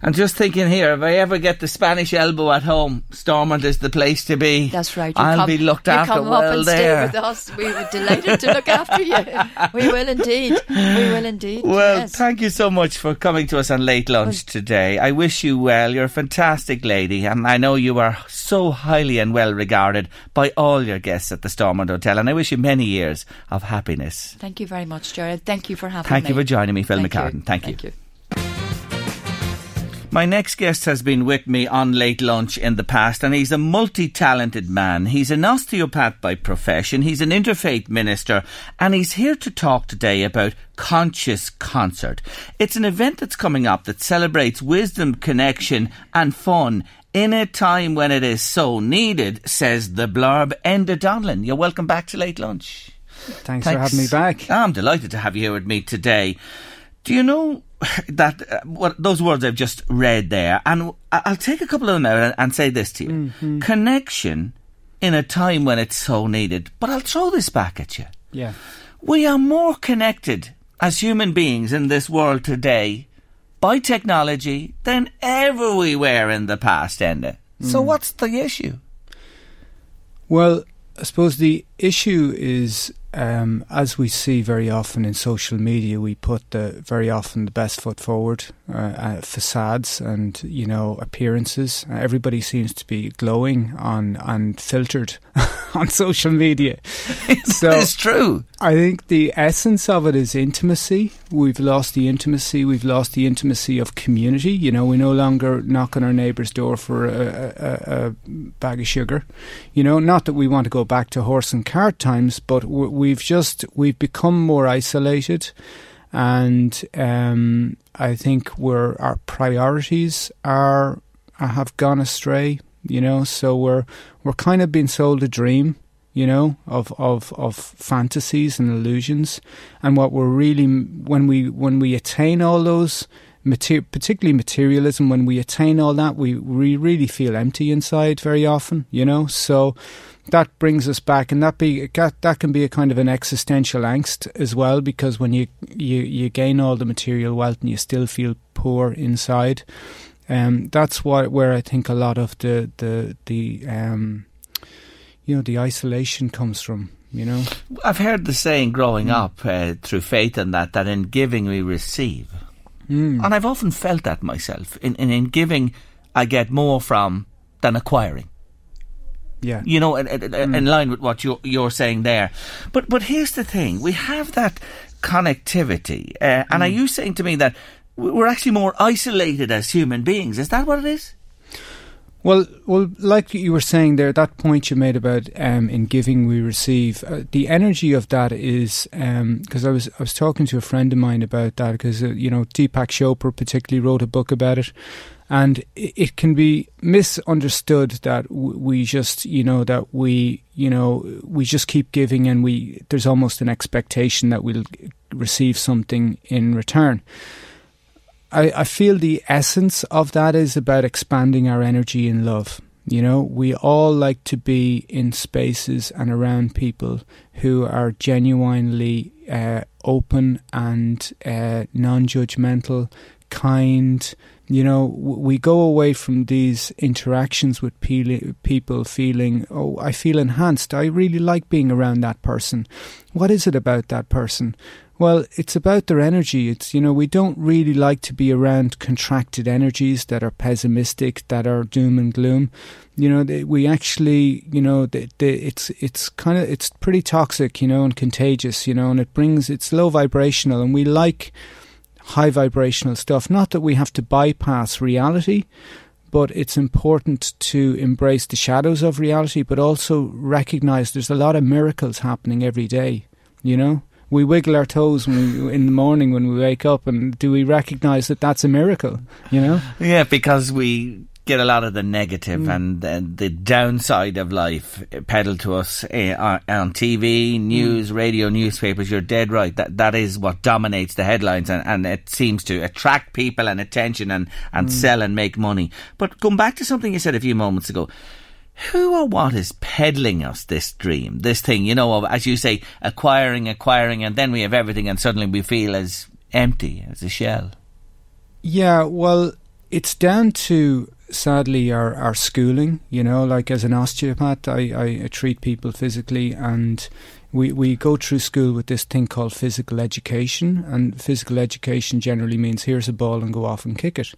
I'm just thinking here, if I ever get the Spanish elbow at home, Stormont is the place to be. That's right. You I'll come, be looked you after come well up and there. stay with us. We were delighted to look after you. We will indeed. We will indeed. Well, yes. thank you so much for coming to us on Late Lunch today. I wish you well. You're a fantastic lady, and I know you are so highly and well regarded by all your guests at the Stormont Hotel, and I wish you many years of happiness. Thank you very much, Jared. Thank you for having Thank me. Thank you for joining me, Phil Thank you. McCartan. Thank you. Thank you. My next guest has been with me on Late Lunch in the past, and he's a multi talented man. He's an osteopath by profession, he's an interfaith minister, and he's here to talk today about Conscious Concert. It's an event that's coming up that celebrates wisdom, connection, and fun. In a time when it is so needed, says the blurb, Enda Donlan. You're welcome back to Late Lunch. Thanks, for having me back. I'm delighted to have you here with me today. Do you know that uh, what those words I've just read there? And I'll take a couple of them out and, and say this to you: Mm-hmm. connection in a time when it's so needed. But I'll throw this back at you. Yeah. We are more connected as human beings in this world today by technology than ever we were in the past, Enda. Mm. So what's the issue? Well, I suppose the issue is, um, as we see very often in social media, we put the very often the best foot forward, uh, uh, facades and you know appearances. Uh, everybody seems to be glowing on and filtered on social media. so it's true. I think the essence of it is intimacy. We've lost the intimacy. We've lost the intimacy of community. You know, we no longer knock on our neighbour's door for a, a, a, bag of sugar. You know, not that we want to go back to horse and cart times, but we've just we've become more isolated, and um, I think we're our priorities are have gone astray you know. So we're we're kind of being sold a dream, you know, of of of fantasies and illusions, and what we're really when we when we attain all those. Mater- particularly materialism, when we attain all that, we, we really feel empty inside very often, you know. So that brings us back, and that be that, that can be a kind of an existential angst as well, because when you, you you gain all the material wealth and you still feel poor inside, um, that's what where I think a lot of the the the um, you know the isolation comes from. You know, I've heard the saying growing mm. up uh, through faith and that that in giving we receive, mm. and I've often felt that myself. In, in in giving, I get more from than acquiring. Yeah, you know, in, in, mm. in line with what you're you're saying there. But but here's the thing: we have that connectivity, uh, and are mm. you saying to me that we're actually more isolated as human beings. Is that what it is? Well, well, like you were saying there, that point you made about um, in giving we receive, uh, the energy of that is because um, I was I was talking to a friend of mine about that because uh, you know Deepak Chopra particularly wrote a book about it, and it, it can be misunderstood that w- we just you know that we you know we just keep giving and we there's almost an expectation that we'll receive something in return. I, I feel the essence of that is about expanding our energy in love. You know, we all like to be in spaces and around people who are genuinely uh, open and uh, non judgmental, kind. You know, we go away from these interactions with pe- people feeling, oh, I feel enhanced. I really like being around that person. What is it about that person? Well, it's about their energy. It's, you know, we don't really like to be around contracted energies that are pessimistic, that are doom and gloom. You know, they, we actually, you know, they, they, it's, it's kind of, it's pretty toxic, you know, and contagious, you know, and it brings, it's low vibrational and we like high vibrational stuff. Not that we have to bypass reality, but it's important to embrace the shadows of reality, but also recognize there's a lot of miracles happening every day, you know? We wiggle our toes when we, in the morning when we wake up, and do we recognise that that's a miracle? You know? Yeah, because we get a lot of the negative mm. and, and, the downside of life peddled to us uh, on TV, news, mm. radio, newspapers. You're dead right. That that is what dominates the headlines, and, and it seems to attract people and attention and and mm. sell and make money. But going back to something you said a few moments ago, who or what is peddling us this dream, this thing, you know, of, as you say, acquiring, acquiring, and then we have everything and suddenly we feel as empty as a shell? Yeah, well, it's down to sadly our, our schooling, you know, like as an osteopath, I, I treat people physically and we, we go through school with this thing called physical education and physical education generally means here's a ball and go off and kick it,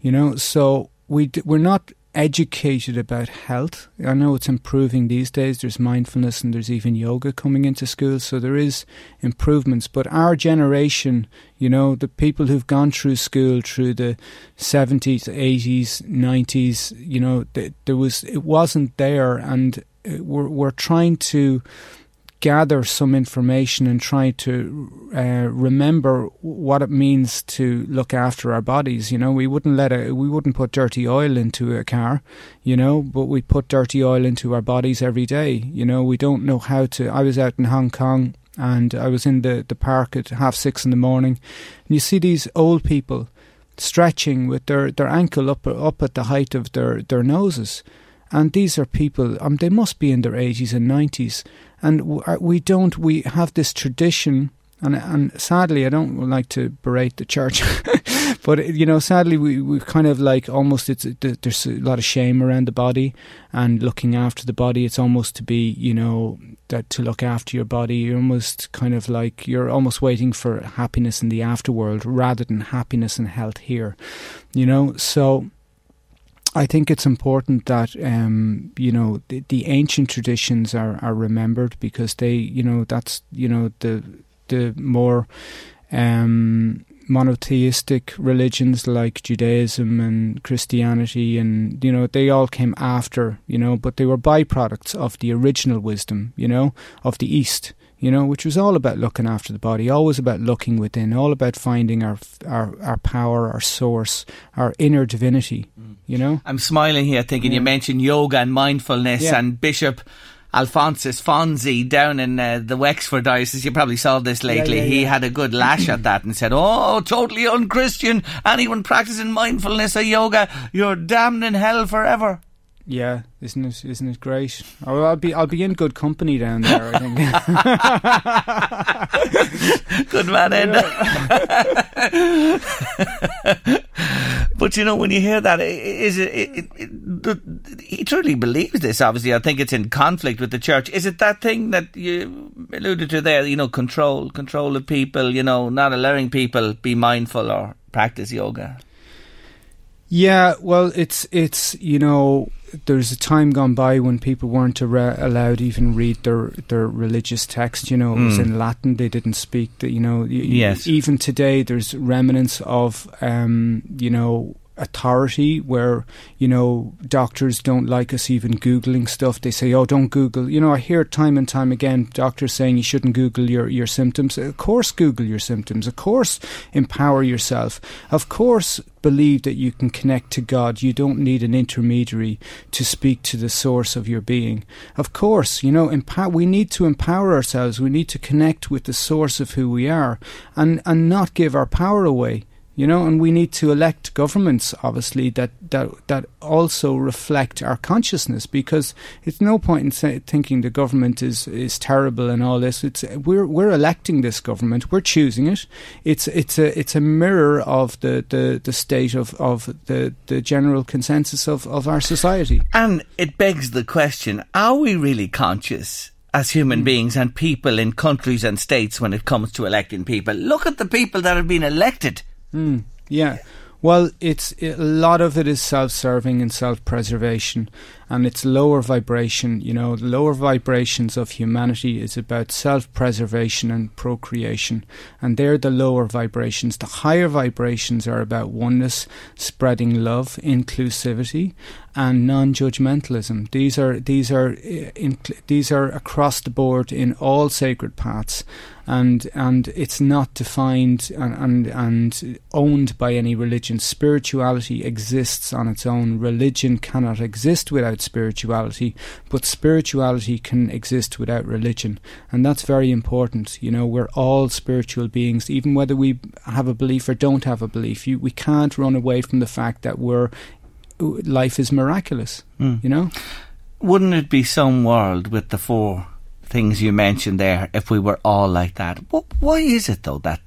you know, so we, we're not educated about health. I know it's improving these days. There's mindfulness and there's even yoga coming into schools, so there is improvements. But our generation, you know, the people who've gone through school through the 70s, 80s, 90s, you know, there was it wasn't there, and uh, we're we're trying to gather some information and try to uh, remember what it means to look after our bodies. You know, we wouldn't let a, we wouldn't put dirty oil into a car, you know, but we put dirty oil into our bodies every day. You know, we don't know how to. I was out in Hong Kong and I was in the, the park at half six in the morning, and you see these old people stretching with their, their ankle up up at the height of their, their noses. And these are people, um, they must be in their 80s and 90s, and uh, we don't we have this tradition and and sadly, I don't like to berate the church, but you know, sadly, we we kind of like almost it's there's a lot of shame around the body and looking after the body. It's almost to be you know that to look after your body. You're almost kind of like you're almost waiting for happiness in the afterworld rather than happiness and health here, you know. So I think it's important that um, you know the, the, ancient traditions are, are remembered because they you know that's you know the the more um, monotheistic religions like Judaism and Christianity and you know they all came after you know but they were byproducts of the original wisdom you know of the East you know, which was all about looking after the body, always about looking within, all about finding our our, our power, our source, our inner divinity. Mm. You know, I'm smiling here, thinking yeah. you mentioned yoga and mindfulness, yeah. and Bishop. Alphonsus Fonzi down in uh, the Wexford diocese, you probably saw this lately. Yeah, he had a good lash at that and said, "Oh, totally unchristian! Anyone practicing mindfulness or yoga, you're damned in hell forever." Yeah, isn't it? Isn't it great? Oh, I'll be I'll be in good company down there. I think. good man, Enda. but you know, when you hear that, is it, it, it, He truly believes this. Obviously, I think it's in conflict with the church. Is it that thing that you alluded to there? You know, control, control of people. You know, not allowing people be mindful or practice yoga. Yeah, well, it's it's you know there's a time gone by when people weren't allowed to even read their their religious text. You know, it was mm. in Latin; they didn't speak. The, you know, yes. Even today, there's remnants of um, you know authority where you know doctors don't like us even googling stuff. They say oh don't google. You know i hear time and time again doctors saying you shouldn't google your your symptoms. Of course google your symptoms. Of course empower yourself. Of course believe that you can connect to god. You don't need an intermediary to speak to the source of your being. Of course you know empower we need to empower ourselves. We need to connect with the source of who we are and and not give our power away you know, and we need to elect governments, obviously, that, that that also reflect our consciousness, because it's no point in say, thinking the government is, is terrible and all this. It's we're we're electing this government, we're choosing it. It's it's a it's a mirror of the, the, the state of, of the, the general consensus of, of our society. And it begs the question: Are we really conscious as human mm. beings and people in countries and states when it comes to electing people? Look at the people that have been elected Mm, yeah. Well, it's it, a lot of it is self-serving and self-preservation, and it's lower vibration. You know, the lower vibrations of humanity is about self-preservation and procreation, and they're the lower vibrations. The higher vibrations are about oneness, spreading love, inclusivity, and non-judgmentalism. These are these are uh, these are across the board in all sacred paths and and it's not defined and, and and owned by any religion. Spirituality exists on its own. Religion cannot exist without spirituality, but spirituality can exist without religion, and that's very important. You know, we're all spiritual beings, even whether we have a belief or don't have a belief. You, we can't run away from the fact that we're life is miraculous. Mm. You know. Wouldn't it be some world with the four things you mentioned there if we were all like that. But why is it though that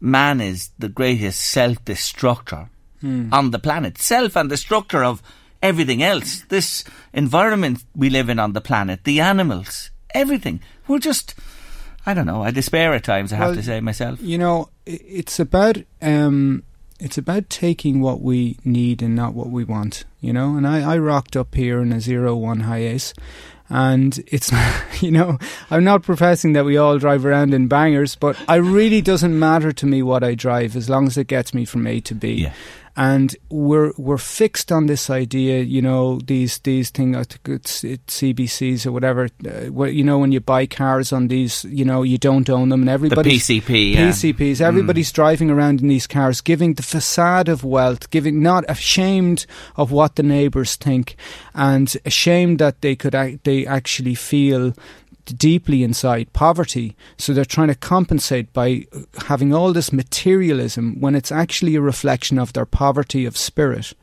man is the greatest self destructor hmm. on the planet? Self and destructor of everything else. This environment we live in on the planet, the animals, everything. We're just I don't know. I despair at times. I well, have to say myself. You know, it's about um, it's about taking what we need and not what we want. You know, and I, I rocked up here in a zero one Hiace, and it's you know I'm not professing that we all drive around in bangers, but it really doesn't matter to me what I drive as long as it gets me from A to B. Yeah and we're we're fixed on this idea. You know, these these things. I think it's, it's CBCs or whatever. Uh, where, you know, when you buy cars on these, you know, you don't own them, and everybody the PCP, yeah. PCPs. Everybody's mm. driving around in these cars, giving the facade of wealth, giving not ashamed of what the neighbours think, and ashamed that they could they actually feel deeply inside poverty. So they're trying to compensate by having all this materialism when it's actually a reflection of their poverty of spirit.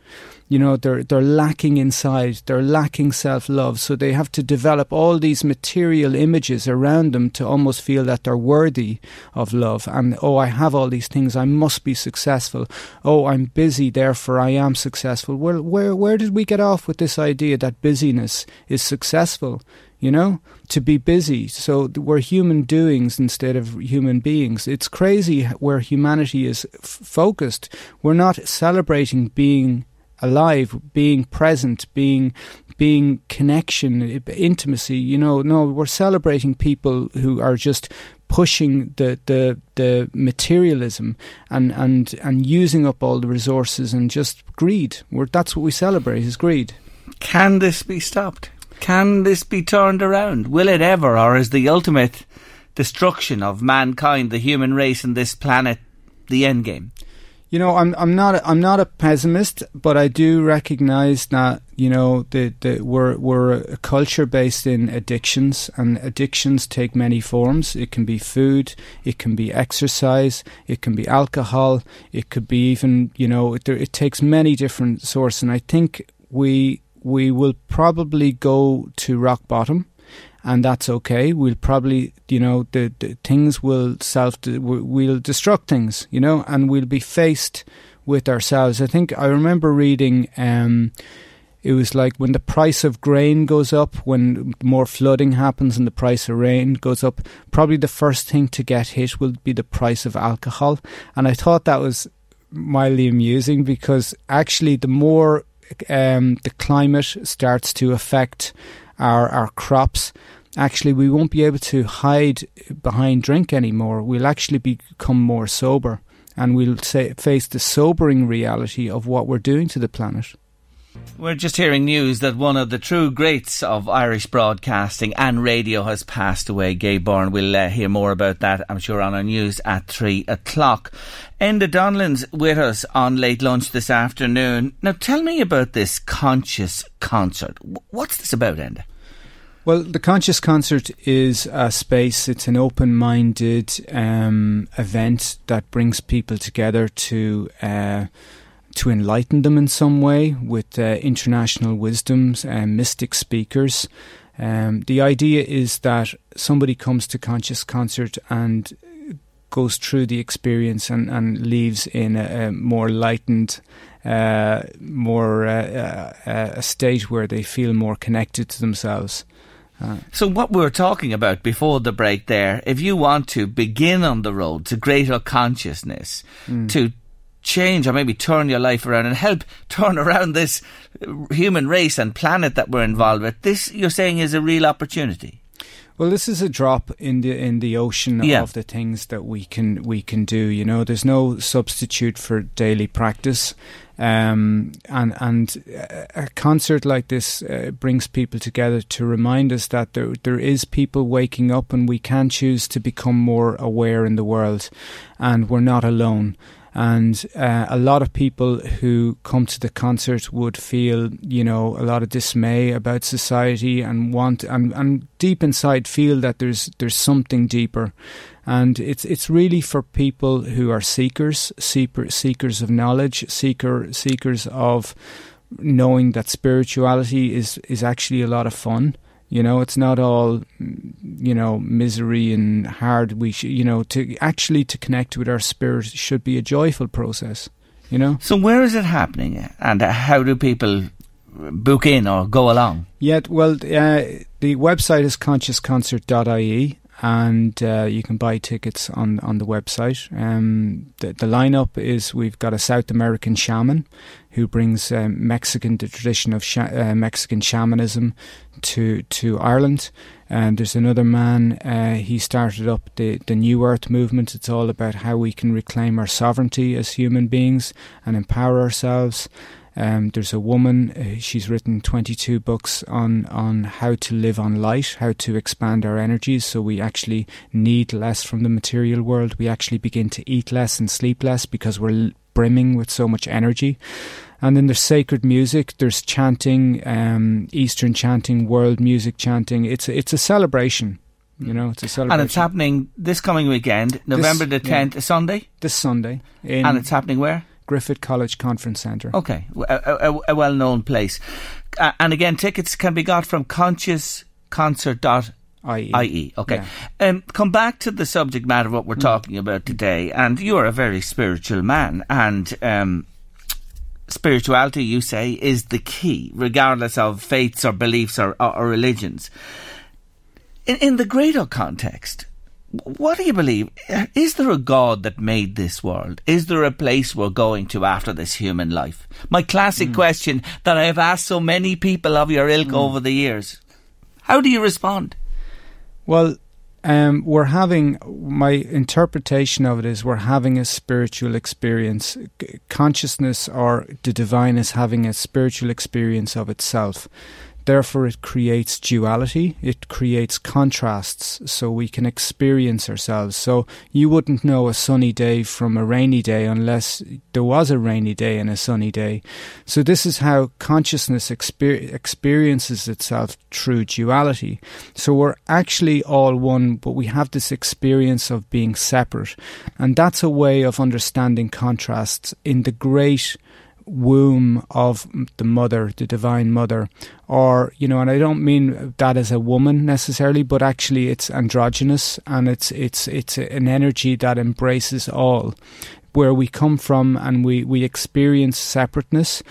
You know they're they're lacking inside they're lacking self-love so they have to develop all these material images around them to almost feel that they're worthy of love. And oh I have all these things I must be successful. Oh I'm busy therefore I am successful. Well where where did we get off with this idea that busyness is successful you know, to be busy. So we're human doings instead of human beings. It's crazy where humanity is f- focused. We're not celebrating being alive, being present, being being connection, intimacy. You know, no, we're celebrating people who are just pushing the the, the materialism and, and and using up all the resources and just greed. We're, that's what we celebrate is greed. Can this be stopped? Can this be turned around? Will it ever, or is the ultimate destruction of mankind, the human race, and this planet, the end game? You know, I'm I'm not a, I'm not a pessimist, but I do recognise that you know the, the we're we're a culture based in addictions, and addictions take many forms. It can be food, it can be exercise, it can be alcohol, it could be even you know it, it takes many different sources, and I think we we will probably go to rock bottom and that's okay. We'll probably, you know, the, the things will self, we'll destruct things, you know, and we'll be faced with ourselves. I think I remember reading, um, it was like when the price of grain goes up, when more flooding happens and the price of rain goes up, probably the first thing to get hit will be the price of alcohol. And I thought that was mildly amusing because actually the more um, the climate starts to affect our, our crops, actually we won't be able to hide behind drink anymore. We'll actually become more sober and we'll say, face the sobering reality of what we're doing to the planet. We're just hearing news that one of the true greats of Irish broadcasting and radio has passed away, Gay Byrne. We'll uh, hear more about that, I'm sure, on our news at three o'clock. Enda Donnellan's with us on late lunch this afternoon. Now, tell me about this conscious concert. What's this about, Enda? Well, the Conscious Concert is a space, it's an open minded um, event that brings people together to. Uh, to enlighten them in some way with uh, international wisdoms and mystic speakers. Um, the idea is that somebody comes to Conscious Concert and goes through the experience and, and leaves in a, a more lightened, uh, more uh, uh a state where they feel more connected to themselves. So, what we were talking about before the break there, if you want to begin on the road to greater consciousness, mm. to change or maybe turn your life around and help turn around this human race and planet that we're involved with, this you're saying is a real opportunity. Well, this is a drop in the in the ocean yeah. of the things that we can we can do. You know, there's no substitute for daily practice. Um, and and a concert like this uh, brings people together to remind us that there there is people waking up, and we can choose to become more aware in the world, and we're not alone and uh, a lot of people who come to the concert would feel you know a lot of dismay about society and want and, and deep inside feel that there's there's something deeper and it's it's really for people who are seekers, seeker, seekers of knowledge, seeker seekers of knowing that spirituality is is actually a lot of fun. You know, it's not all you know misery and hard. We should, you know, to actually to connect with our spirit should be a joyful process. You know. So where is it happening, and how do people book in or go along? Yeah, well, uh, the website is consciousconcert.ie and uh, you can buy tickets on on the website. Um, the, the lineup is we've got a South American shaman who brings um, Mexican the tradition of uh, Mexican shamanism to to Ireland. And there's another man. Uh, he started up the the New Earth movement. It's all about how we can reclaim our sovereignty as human beings and empower ourselves. Um, there's a woman, uh, she's written 22 books on, on how to live on light, how to expand our energies so we actually need less from the material world. We actually begin to eat less and sleep less because we're brimming with so much energy. And then there's sacred music, there's chanting, um, Eastern chanting, world music chanting. It's, it's a celebration You know, it's a celebration. And it's happening this coming weekend, November the yeah. 10th, Sunday. this Sunday And it's happening where? Griffith College Conference Centre. Okay, a, a, a well known place. Uh, and again, tickets can be got from consciousconcert.ie. IE. IE. Okay. Yeah. Um, come back to the subject matter of what we're talking about today. And you're a very spiritual man. And um, spirituality, you say, is the key, regardless of faiths or beliefs or, or, or religions. In, in the greater context, what do you believe? Is there a God that made this world? Is there a place we're going to after this human life? My classic question that I have asked so many people of your ilk over the years. How do you respond? Well, um, we're having my interpretation of it is we're having a spiritual experience. Consciousness or the divine is having a spiritual experience of itself. Therefore, it creates duality, it creates contrasts so we can experience ourselves. So, you wouldn't know a sunny day from a rainy day unless there was a rainy day and a sunny day. So, this is how consciousness exper- experiences itself through duality. So, we're actually all one, but we have this experience of being separate. And that's a way of understanding contrasts in the great womb of the mother, the divine mother, or you know, and I don't mean that as a woman necessarily, but actually it's androgynous and it's it's it's an energy that embraces all, where we come from and we we experience separateness.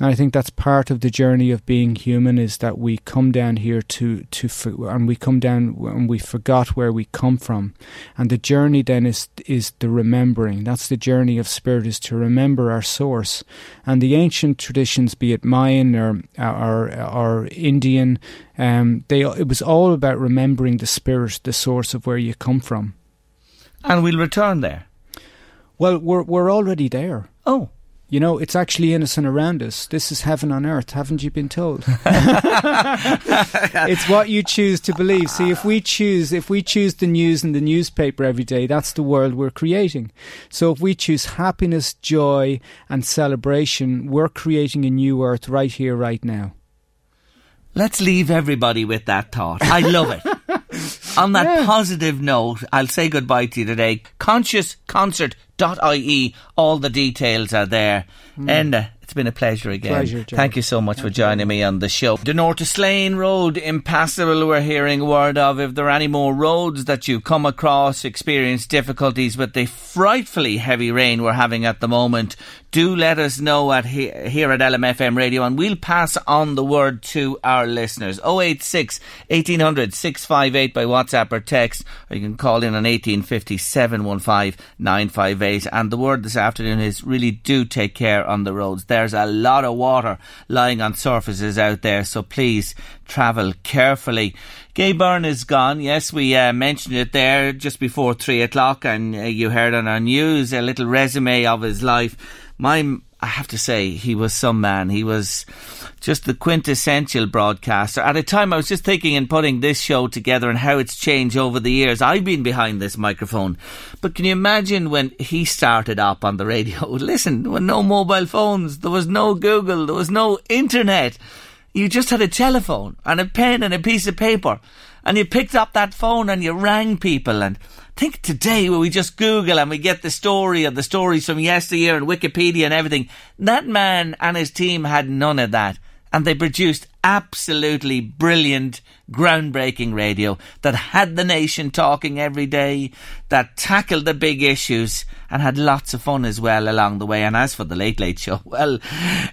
And I think that's part of the journey of being human is that we come down here to to and we come down and we forgot where we come from, and the journey then is is the remembering. That's the journey of spirit is to remember our source, and the ancient traditions, be it Mayan or or, or Indian, um, they it was all about remembering the spirit, the source of where you come from. And we'll return there. Well, we're we're already there. Oh. You know, it's actually innocent around us. This is heaven on earth. Haven't you been told? it's what you choose to believe. See, if we choose, if we choose the news in the newspaper every day, that's the world we're creating. So if we choose happiness, joy, and celebration, we're creating a new earth right here, right now. Let's leave everybody with that thought. I love it. On that positive note, I'll say goodbye to you today. Consciousconcert.ie. All the details are there. Enda, uh, it's been a pleasure again. Pleasure. Thank you so much for joining me on the show. The North Slane Road, impassable, we're hearing word of. If there are any more roads that you come across, experience difficulties with the frightfully heavy rain we're having at the moment, do let us know at he- here at LMFM Radio and we'll pass on the word to our listeners. 086 1800 658 by WhatsApp or text, or you can call in on 1850 715 958. And the word this afternoon is really do take care on the roads. There's a lot of water lying on surfaces out there, so please travel carefully. Gay Byrne is gone. Yes, we uh, mentioned it there just before three o'clock, and uh, you heard on our news a little resume of his life. My, I have to say, he was some man. He was just the quintessential broadcaster. At a time, I was just thinking and putting this show together and how it's changed over the years. I've been behind this microphone, but can you imagine when he started up on the radio? Listen, there were no mobile phones, there was no Google, there was no internet. You just had a telephone and a pen and a piece of paper. And you picked up that phone and you rang people. And think today where we just Google and we get the story of the stories from yesteryear and Wikipedia and everything. That man and his team had none of that. And they produced absolutely brilliant, groundbreaking radio that had the nation talking every day, that tackled the big issues and had lots of fun as well along the way. And as for the Late Late Show, well,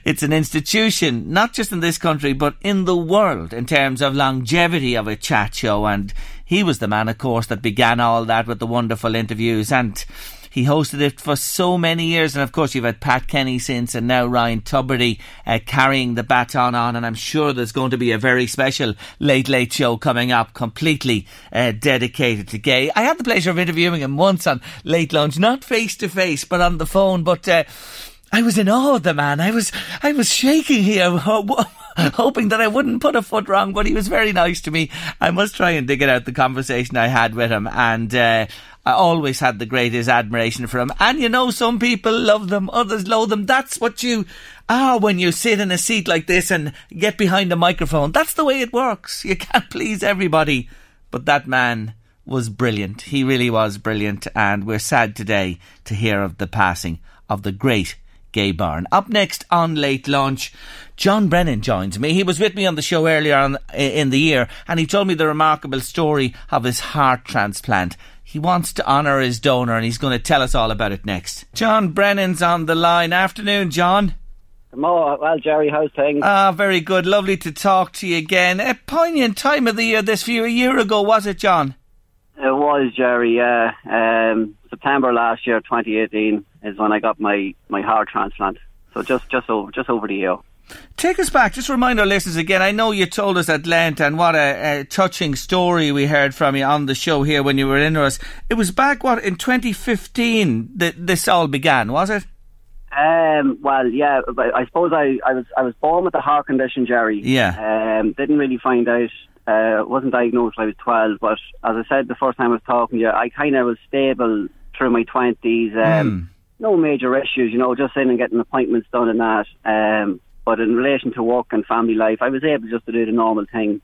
it's an institution, not just in this country, but in the world in terms of longevity of a chat show. And he was the man, of course, that began all that with the wonderful interviews and he hosted it for so many years, and of course, you've had Pat Kenny since, and now Ryan Tubridy uh, carrying the baton on. And I'm sure there's going to be a very special Late Late Show coming up, completely uh, dedicated to gay. I had the pleasure of interviewing him once on Late Lunch, not face to face, but on the phone. But uh, I was in awe of the man. I was, I was shaking here. hoping that I wouldn't put a foot wrong, but he was very nice to me. I must try and dig it out the conversation I had with him, and uh, I always had the greatest admiration for him. And you know, some people love them, others loathe them. That's what you are when you sit in a seat like this and get behind a microphone. That's the way it works. You can't please everybody. But that man was brilliant. He really was brilliant, and we're sad today to hear of the passing of the great Gay Byrne. Up next on Late Lunch, John Brennan joins me. He was with me on the show earlier on in the year, and he told me the remarkable story of his heart transplant. He wants to honour his donor, and he's going to tell us all about it next. John Brennan's on the line. Afternoon, John. Well, Jerry, how's things? Ah, very good. Lovely to talk to you again. A poignant time of the year this for you. A year ago, was it, John? It was, Jerry, yeah. Um, September last year, 2018, is when I got my, my heart transplant. So just, just, over, just over the year. Take us back. Just remind our listeners again. I know you told us at length, and what a, a, touching story we heard from you on the show here when you were in us. It was back what in 2015 that this all began, was it? Um, well, yeah. I suppose I, I was I was born with a heart condition, Jerry. Yeah. Um, didn't really find out uh, wasn't diagnosed I was 12, but as I said the first time I was talking to you, I kind of was stable through my 20s. Um, mm. No major issues, you know, just in and getting appointments done and that. Um, but in relation to work and family life, I was able just to do the normal thing.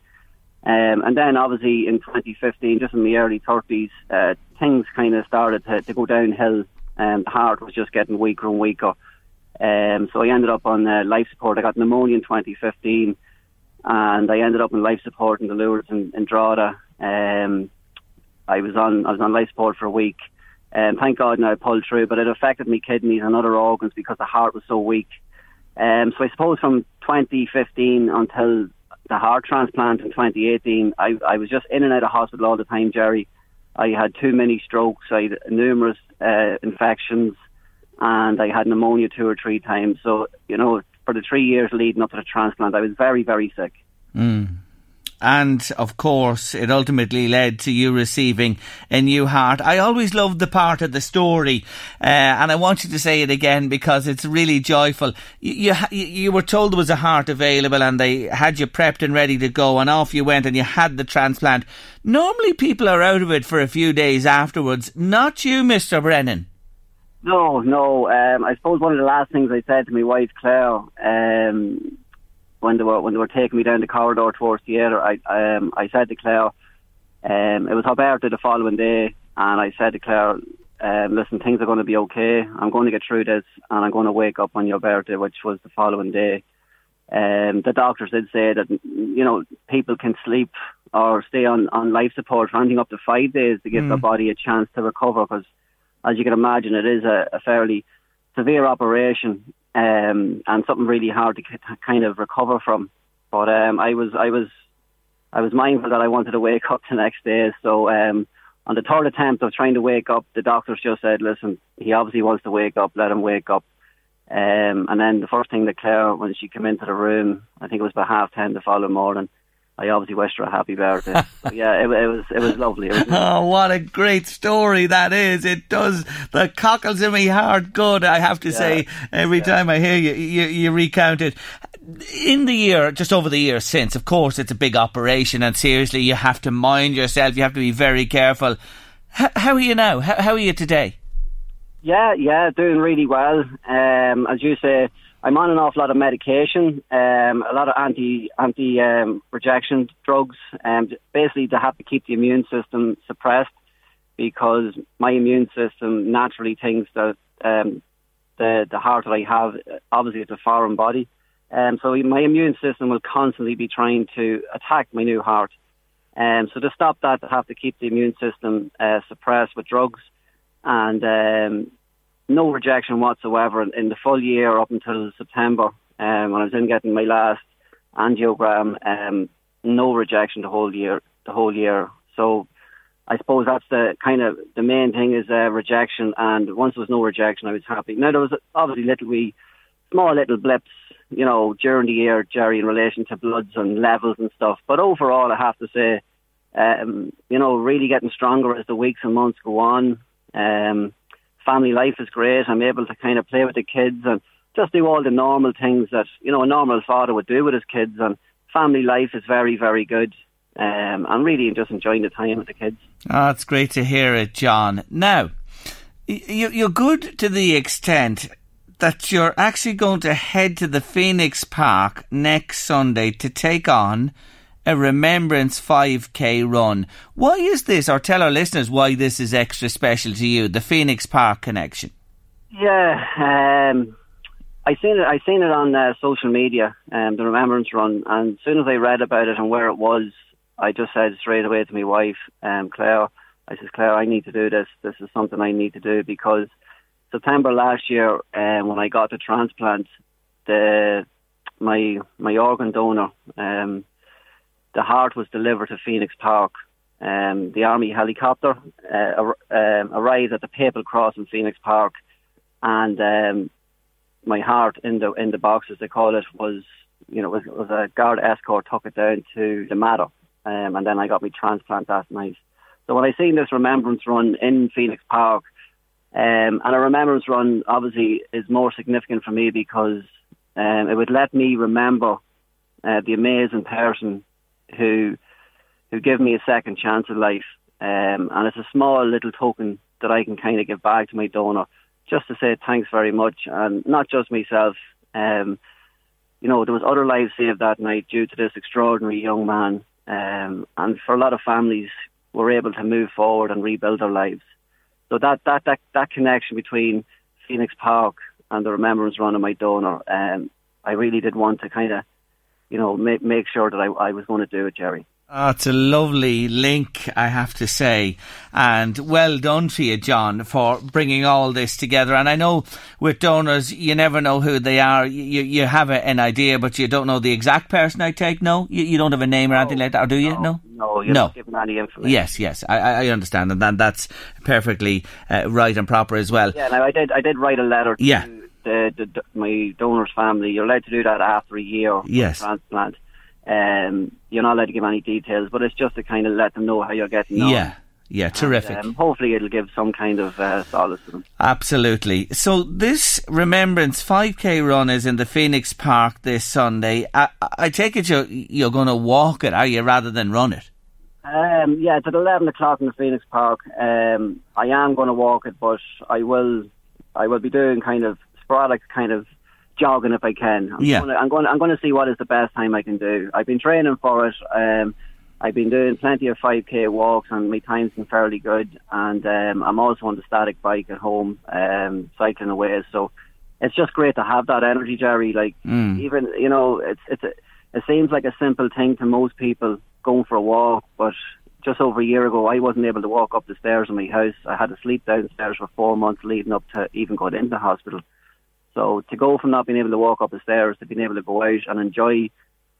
Um, and then obviously in 2015, just in my early 30s, uh, things kind of started to, to, go downhill and the heart was just getting weaker and weaker. Um, so I ended up on uh, life support. I got pneumonia in 2015 and I ended up in life support in the Lourdes in, in Drogheda. Um, I was on I was on life support for a week, um, thank God now I pulled through. But it affected my kidneys and other organs because the heart was so weak. Um, so I suppose from 2015 until the heart transplant in 2018, I, I was just in and out of hospital all the time, Jerry. I had too many strokes, I had numerous uh, infections, and I had pneumonia two or three times. So, you know, for the three years leading up to the transplant. I was very, very sick. Mm. And of course, it ultimately led to you receiving a new heart. I always loved the part of the story, uh, and I want you to say it again because it's really joyful. You, you, you were told there was a heart available, and they had you prepped and ready to go, and off you went, and you had the transplant. Normally, people are out of it for a few days afterwards. Not you, Mister Brennan. No, no. Um, I suppose one of the last things I said to my wife Claire um, when they were when they were taking me down the corridor towards the theatre, I um, I said to Claire, um, it was her birthday the following day, and I said to Claire, um, listen, things are going to be okay. I'm going to get through this, and I'm going to wake up on your birthday, which was the following day. Um, the doctors did say that you know people can sleep or stay on, on life support for anything up to five days to give mm. their body a chance to recover because as you can imagine, it is a, a fairly severe operation um, and something really hard to kind of recover from. But um, I was I was I was mindful that I wanted to wake up the next day. So um, on the third attempt of trying to wake up, the doctors just said, "Listen, he obviously wants to wake up. Let him wake up." Um, and then the first thing that Claire, when she came into the room, I think it was about half ten the following morning, I obviously wished her a happy birthday. yeah, it, it, was it was lovely. It was oh, what a great story that is! It does the cockles in my heart good. I have to yeah. say, every yeah. time I hear you, you, you recount it. In the year, just over the year since, of course, it's a big operation, and seriously, you have to mind yourself. You have to be very careful. H- how are you now? H- how are you today? Yeah, yeah, doing really well. Um, as you say I'm on an awful lot of medication, um, a lot of anti anti um, rejection drugs, um, basically to have to keep the immune system suppressed because my immune system naturally thinks that um, the the heart that I have obviously it's a foreign body, um, so my immune system will constantly be trying to attack my new heart. Um, so to stop that, I have to keep the immune system uh, suppressed with drugs, and um, no rejection whatsoever in the full year up until September um, when I was in getting my last angiogram. Um, no rejection the whole year. The whole year. So I suppose that's the kind of the main thing is uh, rejection. And once there was no rejection, I was happy. Now there was obviously little wee, small little blips, you know, during the year, Jerry, in relation to bloods and levels and stuff. But overall, I have to say, um, you know, really getting stronger as the weeks and months go on. Um, family life is great. I'm able to kind of play with the kids and just do all the normal things that you know a normal father would do with his kids. And family life is very, very good. Um, I'm really just enjoying the time with the kids. Oh, it's great to hear it, John. Now, you're good to the extent that you're actually going to head to the Phoenix Park next Sunday to take on a Remembrance 5k run. Why is this, or tell our listeners why this is extra special to you, the Phoenix Park connection? Yeah, um, I seen it. I seen it on uh, social media, um, the Remembrance Run, and as soon as I read about it and where it was, I just said straight away to my wife, um, Claire. I said, Claire, I need to do this. This is something I need to do because September last year, um, when I got the transplant, the my my organ donor, um, the heart was delivered to Phoenix Park. Um, the army helicopter uh, um, arrived at the Papal Cross in Phoenix Park, and um, my heart in the in the box, as they call it, was you know was, was a guard escort took it down to the Mater, um, and then I got my transplant that night. So when I seen this remembrance run in Phoenix Park, um, and a remembrance run obviously is more significant for me because um, it would let me remember uh, the amazing person who who gave me a second chance at life, um, and it's a small little token that I can kind of give back to my donor just to say thanks very much, and not just myself. Um, you know, there was other lives saved that night due to this extraordinary young man, um, and for a lot of families, were able to move forward and rebuild their lives. So that that that, that connection between Phoenix Park and the Remembrance Run of my donor, um, I really did want to kind of, you know, make make sure that I, I was going to do it, Jerry. Oh, it's a lovely link, I have to say. And well done to you, John, for bringing all this together. And I know with donors, you never know who they are. You, you have a, an idea, but you don't know the exact person, I take. No? You, you don't have a name or no, anything like that, or do you? No? No, you're no. not given any information. Yes, yes, I, I understand. And that, that's perfectly uh, right and proper as well. Yeah, now I did, I did write a letter to yeah. The, the, my donor's family. You're allowed to do that after a year yes. transplant. Um, you're not allowed to give any details, but it's just to kind of let them know how you're getting on. Yeah. Yeah, terrific. And, um, hopefully, it'll give some kind of uh, solace to them. Absolutely. So, this Remembrance 5k run is in the Phoenix Park this Sunday. I, I take it you're, you're going to walk it, are you, rather than run it? Um, yeah, it's at 11 o'clock in the Phoenix Park. Um, I am going to walk it, but I will I will be doing kind of sporadic kind of jogging if I can. I'm yeah. Gonna, I'm going. I'm going to see what is the best time I can do. I've been training for it. Um, I've been doing plenty of 5k walks, and my time's been fairly good. And um, I'm also on the static bike at home, um, cycling away. So it's just great to have that energy, Jerry. Like mm. even you know, it's it's a, it seems like a simple thing to most people going for a walk, but just over a year ago, I wasn't able to walk up the stairs in my house. I had to sleep downstairs for four months leading up to even going into hospital. So to go from not being able to walk up the stairs to being able to go out and enjoy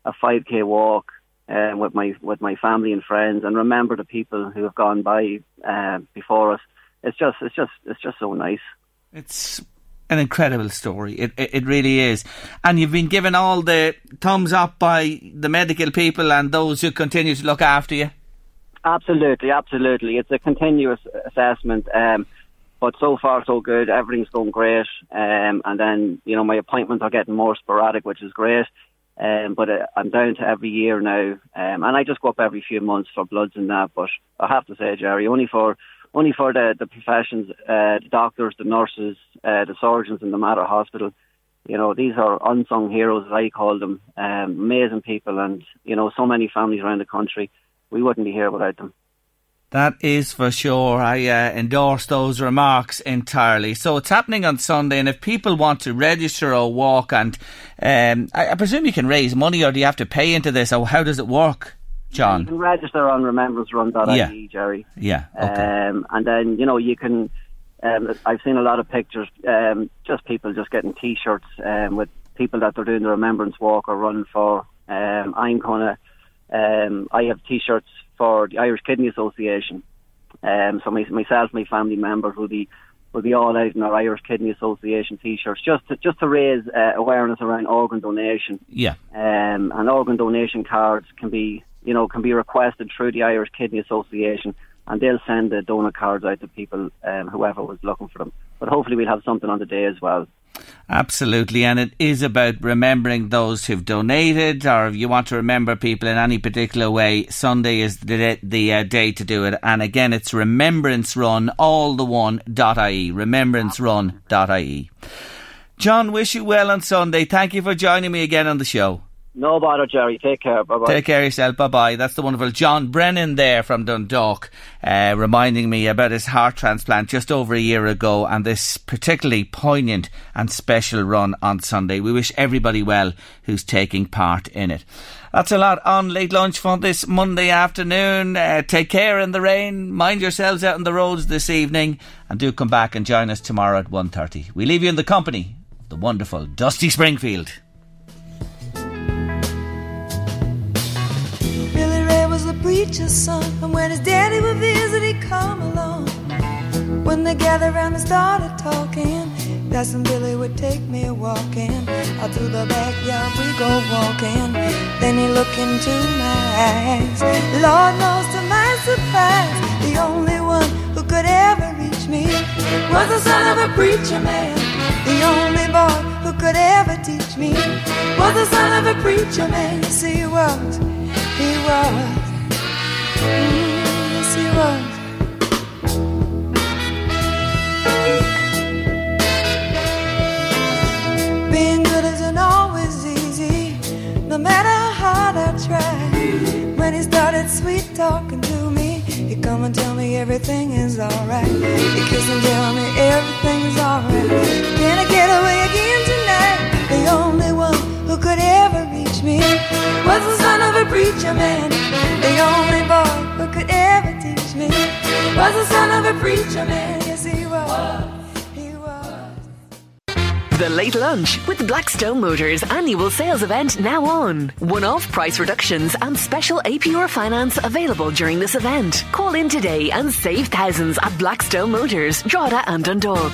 a 5k walk uh, with my with my family and friends and remember the people who have gone by uh, before us, it's just it's just it's just so nice. It's an incredible story. It, it, it really is, and you've been given all the thumbs up by the medical people and those who continue to look after you. Absolutely, absolutely. It's a continuous assessment. Um, but so far so good. Everything's going great. Um, and then you know my appointments are getting more sporadic, which is great. Um, but uh, I'm down to every year now, um, and I just go up every few months for bloods and that. But I have to say, Jerry, only for only for the the professions, uh, the doctors, the nurses, uh, the surgeons in the Mater Hospital. You know, these are unsung heroes, as I call them. Um, amazing people, and you know, so many families around the country. We wouldn't be here without them. That is for sure. I uh, endorse those remarks entirely. So it's happening on Sunday, and if people want to register or walk, and um, I, I, presume you can raise money, or do you have to pay into this, or how does it work, John? You can register on remembrancerun.ie, yeah. Jerry. Yeah. Okay. Um, and then you know you can. Um, I've seen a lot of pictures, um, just people just getting T-shirts um, with people that they're doing the remembrance walk or run for. Um, I'm gonna. I have T-shirts for the Irish Kidney Association. Um, so my, myself, my family members will be will be all out in our Irish Kidney Association T-shirts just to, just to raise uh, awareness around organ donation. Yeah. Um, and organ donation cards can be you know can be requested through the Irish Kidney Association, and they'll send the donor cards out to people um, whoever was looking for them. But hopefully we'll have something on the day as well. Absolutely, and it is about remembering those who've donated, or if you want to remember people in any particular way, Sunday is the, the uh, day to do it. And again, it's Remembrance Run, all the one dot ie, remembrancerun.ie. John, wish you well on Sunday. Thank you for joining me again on the show. No bother, Jerry. Take care. Bye bye. Take care yourself. Bye bye. That's the wonderful John Brennan there from Dundalk, uh, reminding me about his heart transplant just over a year ago and this particularly poignant and special run on Sunday. We wish everybody well who's taking part in it. That's a lot on late lunch for this Monday afternoon. Uh, take care in the rain. Mind yourselves out on the roads this evening, and do come back and join us tomorrow at 1.30. We leave you in the company of the wonderful Dusty Springfield. Preacher's son, and when his daddy would visit, he'd come along. When they gathered around and started talking, when Billy would take me walking. Out through the backyard we go walking. Then he looked into my eyes. Lord knows to my surprise, the only one who could ever reach me was the son of a preacher man. The only boy who could ever teach me was the son of a preacher man. Yes, he was. He was. Can I try. When he started sweet talking to me He come and tell me everything is all right Because he tell me everything's alright. Gonna get away again tonight? The only one who could ever reach me was the son of a preacher man. The only boy who could ever teach me was the son of a preacher man. Yes, he was. The Late Lunch with Blackstone Motors annual sales event now on. One off price reductions and special APR finance available during this event. Call in today and save thousands at Blackstone Motors, Drogheda and Dundalk.